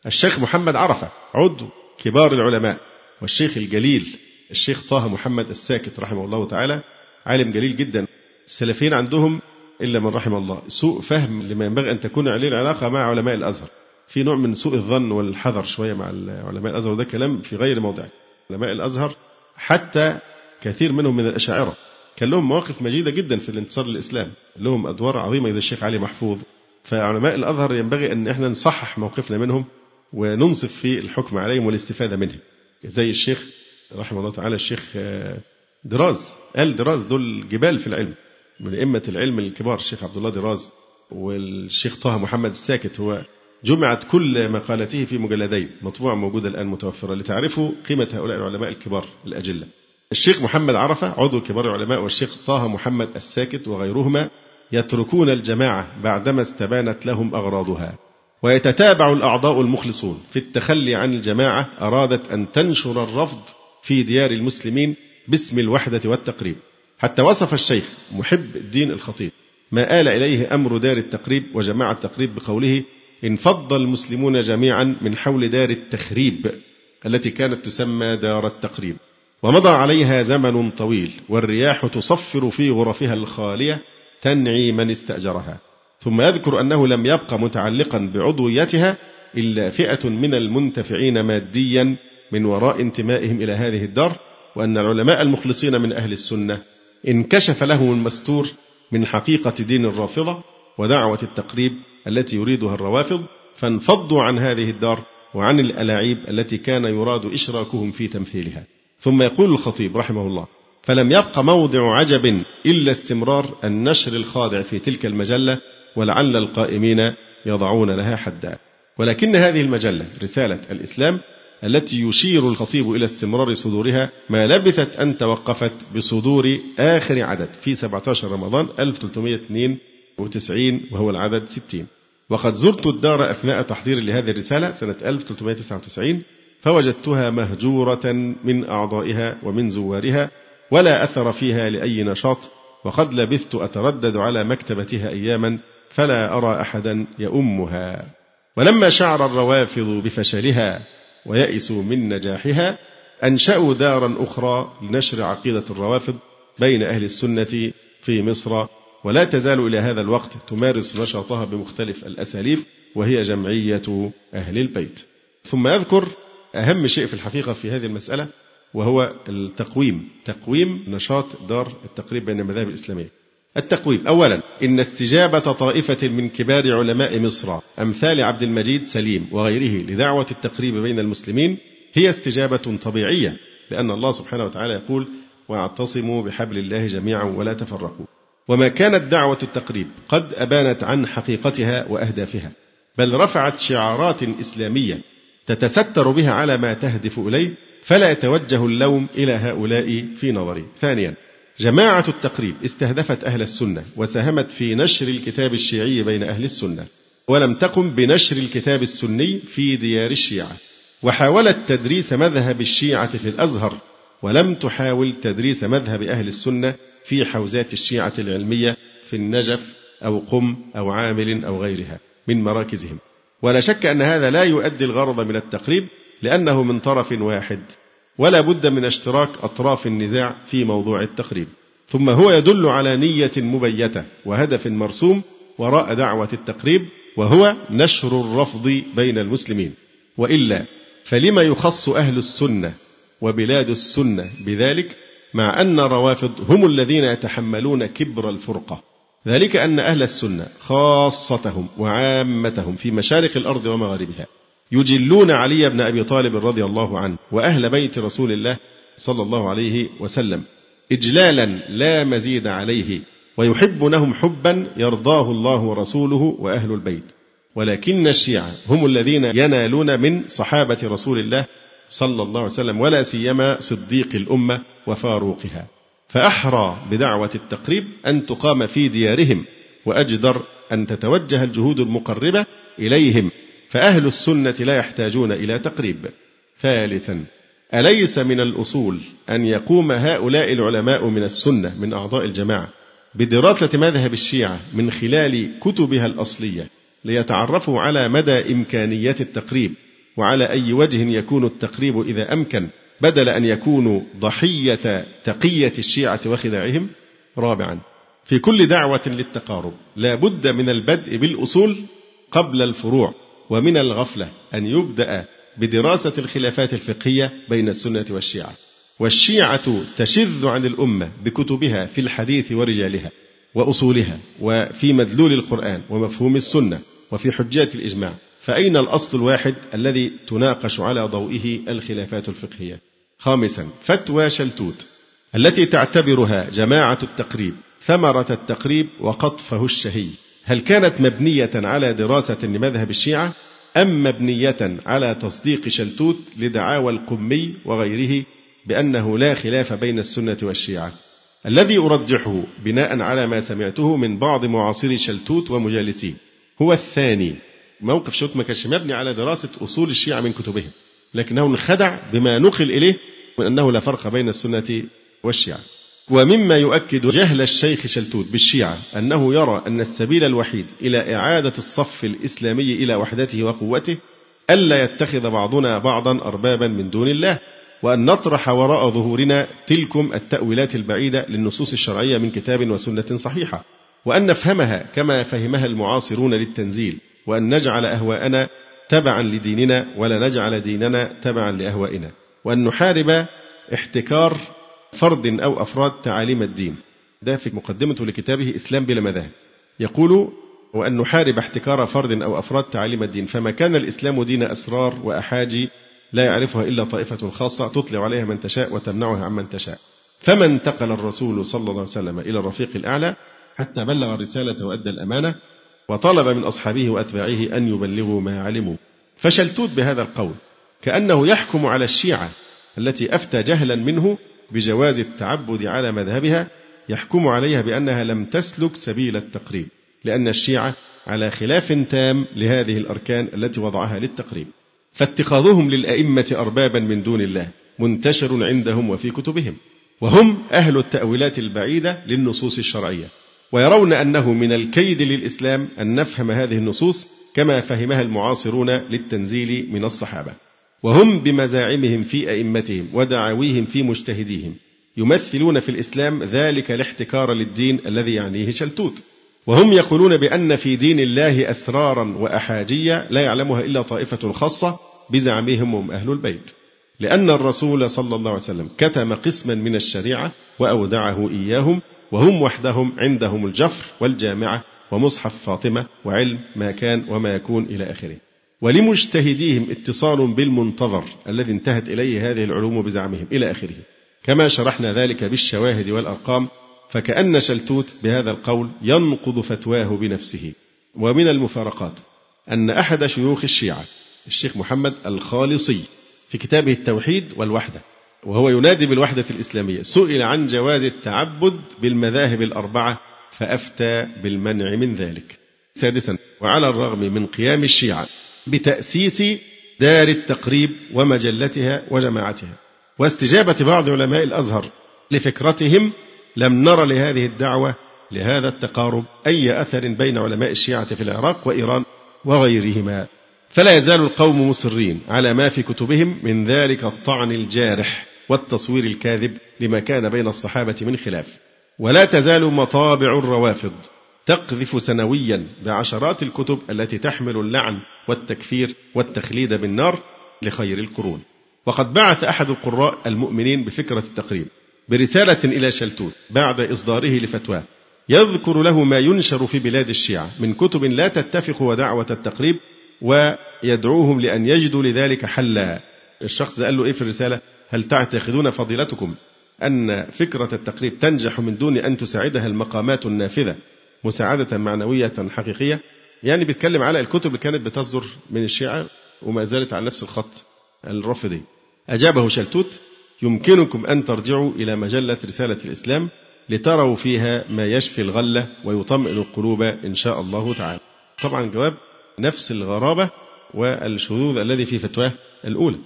الشيخ محمد عرفة عضو كبار العلماء والشيخ الجليل الشيخ طه محمد الساكت رحمه الله تعالى عالم جليل جدا السلفيين عندهم إلا من رحم الله سوء فهم لما ينبغي أن تكون عليه العلاقة مع علماء الأزهر. في نوع من سوء الظن والحذر شوية مع علماء الأزهر وده كلام في غير موضعه علماء الأزهر حتى كثير منهم من الأشاعرة. كان لهم مواقف مجيدة جدا في الانتصار للإسلام. لهم أدوار عظيمة زي الشيخ علي محفوظ. فعلماء الأزهر ينبغي أن إحنا نصحح موقفنا منهم وننصف في الحكم عليهم والاستفادة منهم. زي الشيخ رحمه الله تعالى الشيخ آه، دراز قال دراز دول جبال في العلم. من أئمة العلم الكبار الشيخ عبد الله دراز والشيخ طه محمد الساكت هو جمعت كل مقالته في مجلدين مطبوعة موجودة الآن متوفرة. لتعرفوا قيمة هؤلاء العلماء الكبار الأجلة. الشيخ محمد عرفة عضو كبار العلماء والشيخ طه محمد الساكت وغيرهما يتركون الجماعة بعدما استبانت لهم أغراضها. ويتتابع الأعضاء المخلصون في التخلي عن الجماعة أرادت أن تنشر الرفض في ديار المسلمين باسم الوحدة والتقريب. حتى وصف الشيخ محب الدين الخطيب ما آل إليه أمر دار التقريب وجماعة التقريب بقوله انفض المسلمون جميعا من حول دار التخريب التي كانت تسمى دار التقريب. ومضى عليها زمن طويل والرياح تصفر في غرفها الخالية تنعي من استأجرها. ثم يذكر أنه لم يبق متعلقا بعضويتها إلا فئة من المنتفعين ماديا من وراء انتمائهم إلى هذه الدار وأن العلماء المخلصين من أهل السنة انكشف لهم المستور من حقيقة دين الرافضة ودعوة التقريب التي يريدها الروافض فانفضوا عن هذه الدار وعن الألاعيب التي كان يراد إشراكهم في تمثيلها. ثم يقول الخطيب رحمه الله فلم يبق موضع عجب إلا استمرار النشر الخاضع في تلك المجلة ولعل القائمين يضعون لها حدا. ولكن هذه المجلة رسالة الإسلام التي يشير الخطيب إلى استمرار صدورها ما لبثت أن توقفت بصدور آخر عدد في 17 رمضان 1392 وهو العدد 60 وقد زرت الدار أثناء تحضيري لهذه الرسالة سنة 1399 فوجدتها مهجورة من أعضائها ومن زوارها ولا أثر فيها لأي نشاط وقد لبثت أتردد على مكتبتها أياما فلا أرى أحدا يؤمها. ولما شعر الروافض بفشلها ويئسوا من نجاحها أنشأوا دارا أخرى لنشر عقيدة الروافض بين أهل السنة في مصر. ولا تزال إلى هذا الوقت تمارس نشاطها بمختلف الأساليب وهي جمعية أهل البيت. ثم يذكر أهم شيء في الحقيقة في هذه المسألة وهو التقويم تقويم نشاط دار التقريب بين المذاهب الإسلامية. التقويم. أولا إن استجابة طائفة من كبار علماء مصر أمثال عبد المجيد سليم وغيره لدعوة التقريب بين المسلمين هي استجابة طبيعية لأن الله سبحانه وتعالى يقول واعتصموا بحبل الله جميعا ولا تفرقوا. وما كانت دعوة التقريب قد أبانت عن حقيقتها وأهدافها بل رفعت شعارات إسلامية تتستر بها على ما تهدف إليه فلا يتوجه اللوم إلى هؤلاء في نظري. ثانيا جماعة التقريب استهدفت أهل السنة وساهمت في نشر الكتاب الشيعي بين أهل السنة ولم تقم بنشر الكتاب السني في ديار الشيعة وحاولت تدريس مذهب الشيعة في الأزهر ولم تحاول تدريس مذهب أهل السنة في حوزات الشيعة العلمية في النجف أو قم أو عامل أو غيرها من مراكزهم. ولا شك أن هذا لا يؤدي الغرض من التقريب لأنه من طرف واحد. ولا بد من اشتراك أطراف النزاع في موضوع التقريب ثم هو يدل على نية مبيتة وهدف مرسوم وراء دعوة التقريب وهو نشر الرفض بين المسلمين. وإلا فلما يخص أهل السنة وبلاد السنة بذلك مع أن روافض هم الذين يتحملون كبر الفرقة. ذلك أن أهل السنة خاصتهم وعامتهم في مشارق الأرض ومغاربها. يجلون علي بن أبي طالب رضي الله عنه وأهل بيت رسول الله صلى الله عليه وسلم إجلالا لا مزيد عليه ويحبونهم حبا يرضاه الله ورسوله وأهل البيت. ولكن الشيعة هم الذين ينالون من صحابة رسول الله صلى الله عليه وسلم ولا سيما صديق الأمة وفاروقها. فأحرى بدعوة التقريب أن تقام في ديارهم وأجدر أن تتوجه الجهود المقربة إليهم. فأهل السنة لا يحتاجون إلى تقريب. ثالثا أليس من الأصول أن يقوم هؤلاء العلماء من السنة من أعضاء الجماعة بدراسة مذهب الشيعة من خلال كتبها الأصلية ليتعرفوا على مدى إمكانيات التقريب وعلى أي وجه يكون التقريب إذا أمكن بدل أن يكونوا ضحية تقية الشيعة وخداعهم؟ رابعا في كل دعوة للتقارب لا بد من البدء بالأصول قبل الفروع. ومن الغفلة أن يبدأ بدراسة الخلافات الفقهية بين السنة والشيعة. والشيعة تشذ عن الأمة بكتبها في الحديث ورجالها وأصولها وفي مدلول القرآن ومفهوم السنة وفي حجات الإجماع. فأين الأصل الواحد الذي تناقش على ضوئه الخلافات الفقهية؟ خامسا فتوى شلتوت التي تعتبرها جماعة التقريب ثمرة التقريب وقطفه الشهي. هل كانت مبنية على دراسة لمذهب الشيعة أم مبنية على تصديق شلتوت لدعاوى القمي وغيره بأنه لا خلاف بين السنة والشيعة؟ الذي أرجحه بناء على ما سمعته من بعض معاصري شلتوت ومجالسيه هو الثاني. موقف شلتوت ما كانش مبني على دراسة أصول الشيعة من كتبهم. لكنه انخدع بما نقل إليه من أنه لا فرق بين السنة والشيعة. ومما يؤكد جهل الشيخ شلتوت بالشيعة أنه يرى أن السبيل الوحيد إلى إعادة الصف الإسلامي إلى وحدته وقوته ألا يتخذ بعضنا بعضا أربابا من دون الله وأن نطرح وراء ظهورنا تلكم التأويلات البعيدة للنصوص الشرعية من كتاب وسنة صحيحة وأن نفهمها كما فهمها المعاصرون للتنزيل وأن نجعل أهواءنا تبعا لديننا ولا نجعل ديننا تبعا لأهوائنا وأن نحارب احتكار فرد أو أفراد تعاليم الدين. ده في مقدمته لكتابه إسلام بلا مذاهب. يقول وأن نحارب احتكار فرد أو أفراد تعاليم الدين. فما كان الإسلام دين أسرار وأحاجي لا يعرفها إلا طائفة خاصة تطلع عليها من تشاء وتمنعها عمن تشاء. فما انتقل الرسول صلى الله عليه وسلم إلى الرفيق الأعلى حتى بلغ الرسالة وأدى الأمانة وطلب من أصحابه وأتباعه أن يبلغوا ما علموا. فشلتوت بهذا القول. كأنه يحكم على الشيعة التي أفتى جهلا منه بجواز التعبد على مذهبها يحكم عليها بأنها لم تسلك سبيل التقريب لأن الشيعة على خلاف تام لهذه الأركان التي وضعها للتقريب. فاتخاذهم للأئمة أربابا من دون الله منتشر عندهم وفي كتبهم. وهم أهل التأويلات البعيدة للنصوص الشرعية. ويرون أنه من الكيد للإسلام أن نفهم هذه النصوص كما فهمها المعاصرون للتنزيل من الصحابة. وهم بمزاعمهم في أئمتهم ودعاويهم في مجتهديهم يمثلون في الإسلام ذلك الاحتكار للدين الذي يعنيه شلتوت. وهم يقولون بأن في دين الله أسرارا وأحاجية لا يعلمها إلا طائفة خاصة بزعمهم هم أهل البيت. لأن الرسول صلى الله عليه وسلم كتم قسما من الشريعة وأودعه إياهم وهم وحدهم عندهم الجفر والجامعة ومصحف فاطمة وعلم ما كان وما يكون إلى آخره. ولمجتهديهم اتصال بالمنتظر الذي انتهت إليه هذه العلوم بزعمهم إلى آخره. كما شرحنا ذلك بالشواهد والأرقام فكأن شلتوت بهذا القول ينقض فتواه بنفسه. ومن المفارقات أن أحد شيوخ الشيعة الشيخ محمد الخالصي في كتابه التوحيد والوحدة وهو ينادي بالوحدة الإسلامية سئل عن جواز التعبد بالمذاهب الأربعة فأفتى بالمنع من ذلك. سادسا وعلى الرغم من قيام الشيعة بتأسيس دار التقريب ومجلتها وجماعتها. واستجابة بعض علماء الأزهر لفكرتهم لم نر لهذه الدعوة لهذا التقارب أي أثر بين علماء الشيعة في العراق وإيران وغيرهما. فلا يزال القوم مصرين على ما في كتبهم من ذلك الطعن الجارح والتصوير الكاذب لما كان بين الصحابة من خلاف. ولا تزال مطابع الروافض تقذف سنويا بعشرات الكتب التي تحمل اللعن والتكفير والتخليد بالنار لخير القرون. وقد بعث أحد القراء المؤمنين بفكرة التقريب برسالة إلى شلتوت بعد إصداره لفتواه. يذكر له ما ينشر في بلاد الشيعة من كتب لا تتفق ودعوة التقريب ويدعوهم لأن يجدوا لذلك حلا. الشخص ده قال له إيه في الرسالة؟ هل تعتقدون فضيلتكم أن فكرة التقريب تنجح من دون أن تساعدها المقامات النافذة؟ مساعدة معنوية حقيقية. يعني بيتكلم على الكتب اللي كانت بتصدر من الشيعة وما زالت على نفس الخط الرافضي. أجابه شلتوت يمكنكم أن ترجعوا إلى مجلة رسالة الإسلام لتروا فيها ما يشفي الغلة ويطمئن القلوب إن شاء الله تعالى. طبعا جواب نفس الغرابة والشذوذ الذي في فتواه الأولى.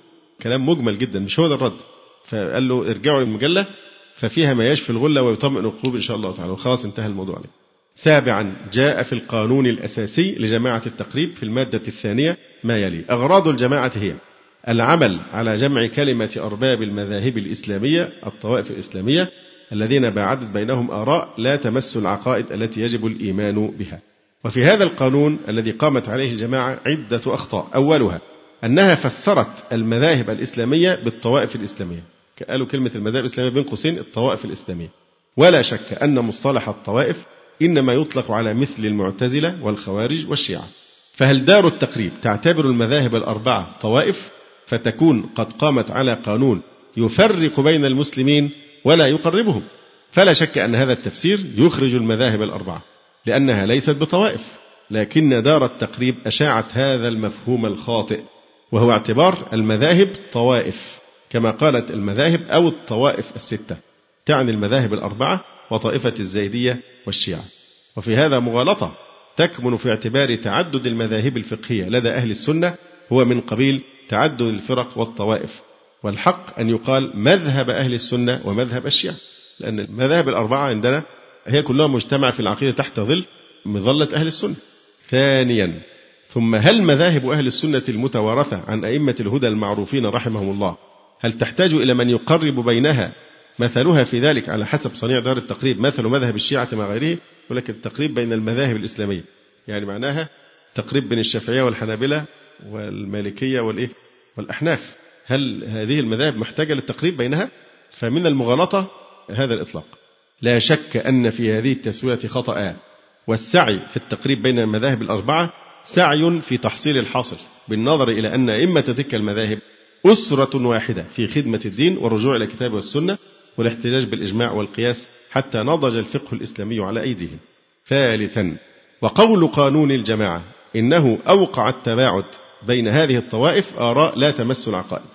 كلام مجمل جدا مش هو ده الرد. فقال له ارجعوا للمجلة ففيها ما يشفي الغلة ويطمئن القلوب إن شاء الله تعالى. وخلاص انتهى الموضوع عليه. سابعا جاء في القانون الأساسي لجماعة التقريب في المادة الثانية ما يلي. أغراض الجماعة هي العمل على جمع كلمة أرباب المذاهب الإسلامية الطوائف الإسلامية الذين باعدت بينهم آراء لا تمس العقائد التي يجب الإيمان بها. وفي هذا القانون الذي قامت عليه الجماعة عدة أخطاء. أولها أنها فسرت المذاهب الإسلامية بالطوائف الإسلامية. قالوا كلمة المذاهب الإسلامية بين قوسين الطوائف الإسلامية. ولا شك أن مصطلح الطوائف إنما يطلق على مثل المعتزلة والخوارج والشيعة. فهل دار التقريب تعتبر المذاهب الأربعة طوائف؟ فتكون قد قامت على قانون يفرق بين المسلمين ولا يقربهم. فلا شك أن هذا التفسير يخرج المذاهب الأربعة لأنها ليست بطوائف لكن دار التقريب أشاعت هذا المفهوم الخاطئ وهو اعتبار المذاهب طوائف كما قالت المذاهب أو الطوائف الستة. تعني المذاهب الأربعة وطائفة الزيدية والشيعة. وفي هذا مغالطة تكمن في اعتبار تعدد المذاهب الفقهية لدى أهل السنة هو من قبيل تعدد الفرق والطوائف. والحق أن يقال مذهب أهل السنة ومذهب الشيعة لأن المذاهب الأربعة عندنا هي كلها مجتمعة في العقيدة تحت ظل مظلة أهل السنة. ثانيا ثم هل مذاهب أهل السنة المتوارثة عن أئمة الهدى المعروفين رحمهم الله هل تحتاج إلى من يقرب بينها مثلها في ذلك على حسب صنيع دار التقريب مثل مذهب الشيعة مع غيره ولكن التقريب بين المذاهب الإسلامية. يعني معناها تقريب بين الشافعية والحنابلة والمالكية والإيه؟ والأحناف. هل هذه المذاهب محتاجة للتقريب بينها؟ فمن المغالطة هذا الإطلاق. لا شك أن في هذه التسوية خطأ. والسعي في التقريب بين المذاهب الأربعة سعي في تحصيل الحاصل بالنظر إلى أن أئمة تلك المذاهب أسرة واحدة في خدمة الدين والرجوع إلى الكتاب والسنة والاحتجاج بالإجماع والقياس حتى نضج الفقه الإسلامي على أيديهم. ثالثا وقول قانون الجماعة إنه أوقع التباعد بين هذه الطوائف آراء لا تمس العقائد.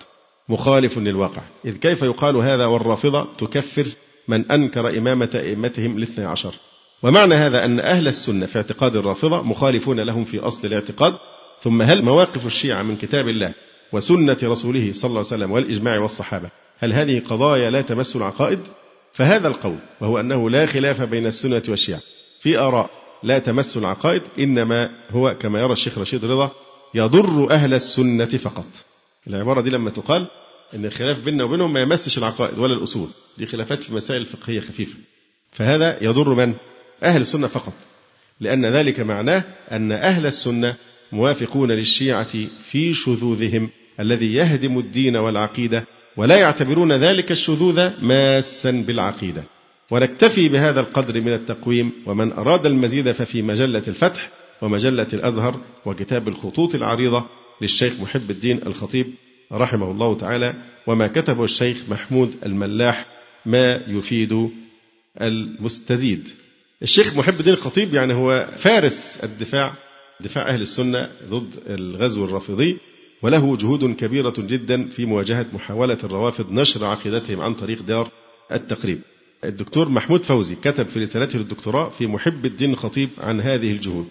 مخالف للواقع. إذ كيف يقال هذا والرافضة تكفر من أنكر إمامة أئمتهم الاثنى عشر؟ ومعنى هذا أن أهل السنة في اعتقاد الرافضة مخالفون لهم في أصل الاعتقاد. ثم هل مواقف الشيعة من كتاب الله وسنة رسوله صلى الله عليه وسلم والإجماع والصحابة هل هذه قضايا لا تمس العقائد فهذا القول وهو أنه لا خلاف بين السنة والشيعة. في آراء لا تمس العقائد إنما هو كما يرى الشيخ رشيد رضا يضر أهل السنة فقط. العبارة دي لما تقال أن الخلاف بيننا وبينهم ما يمسش العقائد ولا الأصول. دي خلافات في مسائل فقهية خفيفة. فهذا يضر من؟ أهل السنة فقط. لأن ذلك معناه أن أهل السنة موافقون للشيعة في شذوذهم الذي يهدم الدين والعقيدة ولا يعتبرون ذلك الشذوذ ماسا بالعقيدة. ونكتفي بهذا القدر من التقويم ومن أراد المزيد ففي مجلة الفتح ومجلة الأزهر وكتاب الخطوط العريضة للشيخ محب الدين الخطيب رحمه الله تعالى وما كتبه الشيخ محمود الملاح ما يفيد المستزيد. الشيخ محب الدين الخطيب يعني هو فارس الدفاع دفاع أهل السنة ضد الغزو الرافضي وله جهود كبيرة جدا في مواجهة محاولة الروافض نشر عقيدتهم عن طريق دار التقريب. الدكتور محمود فوزي كتب في رسالته للدكتوراه في محب الدين الخطيب عن هذه الجهود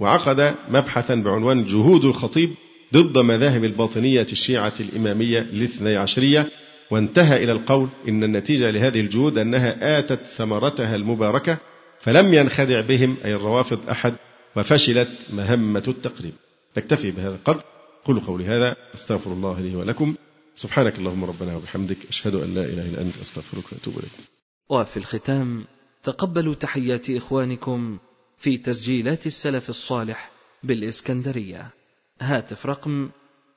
وعقد مبحثا بعنوان جهود الخطيب ضد مذاهب الباطنية الشيعة الإمامية الاثني عشرية. وانتهى إلى القول إن النتيجة لهذه الجهود أنها آتت ثمرتها المباركة فلم ينخدع بهم أي الروافض أحد وفشلت مهمة التقريب. نكتفي بهذا القدر. قولوا قولي هذا أستغفر الله لي ولكم. سبحانك اللهم ربنا وبحمدك أشهد أن لا إله إلا أنت أستغفرك وأتوب إليك. وفي الختام تقبلوا تحيات إخوانكم في تسجيلات السلف الصالح بالإسكندرية. هاتف رقم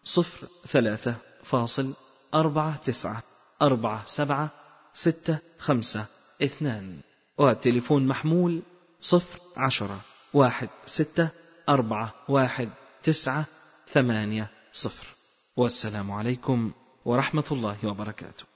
صفر ثلاثة فاصل أربعة تسعة أربعة سبعة ستة خمسة اثنان. والتليفون محمول صفر عشرة واحد ستة أربعة واحد تسعة ثمانية صفر. والسلام عليكم ورحمة الله وبركاته.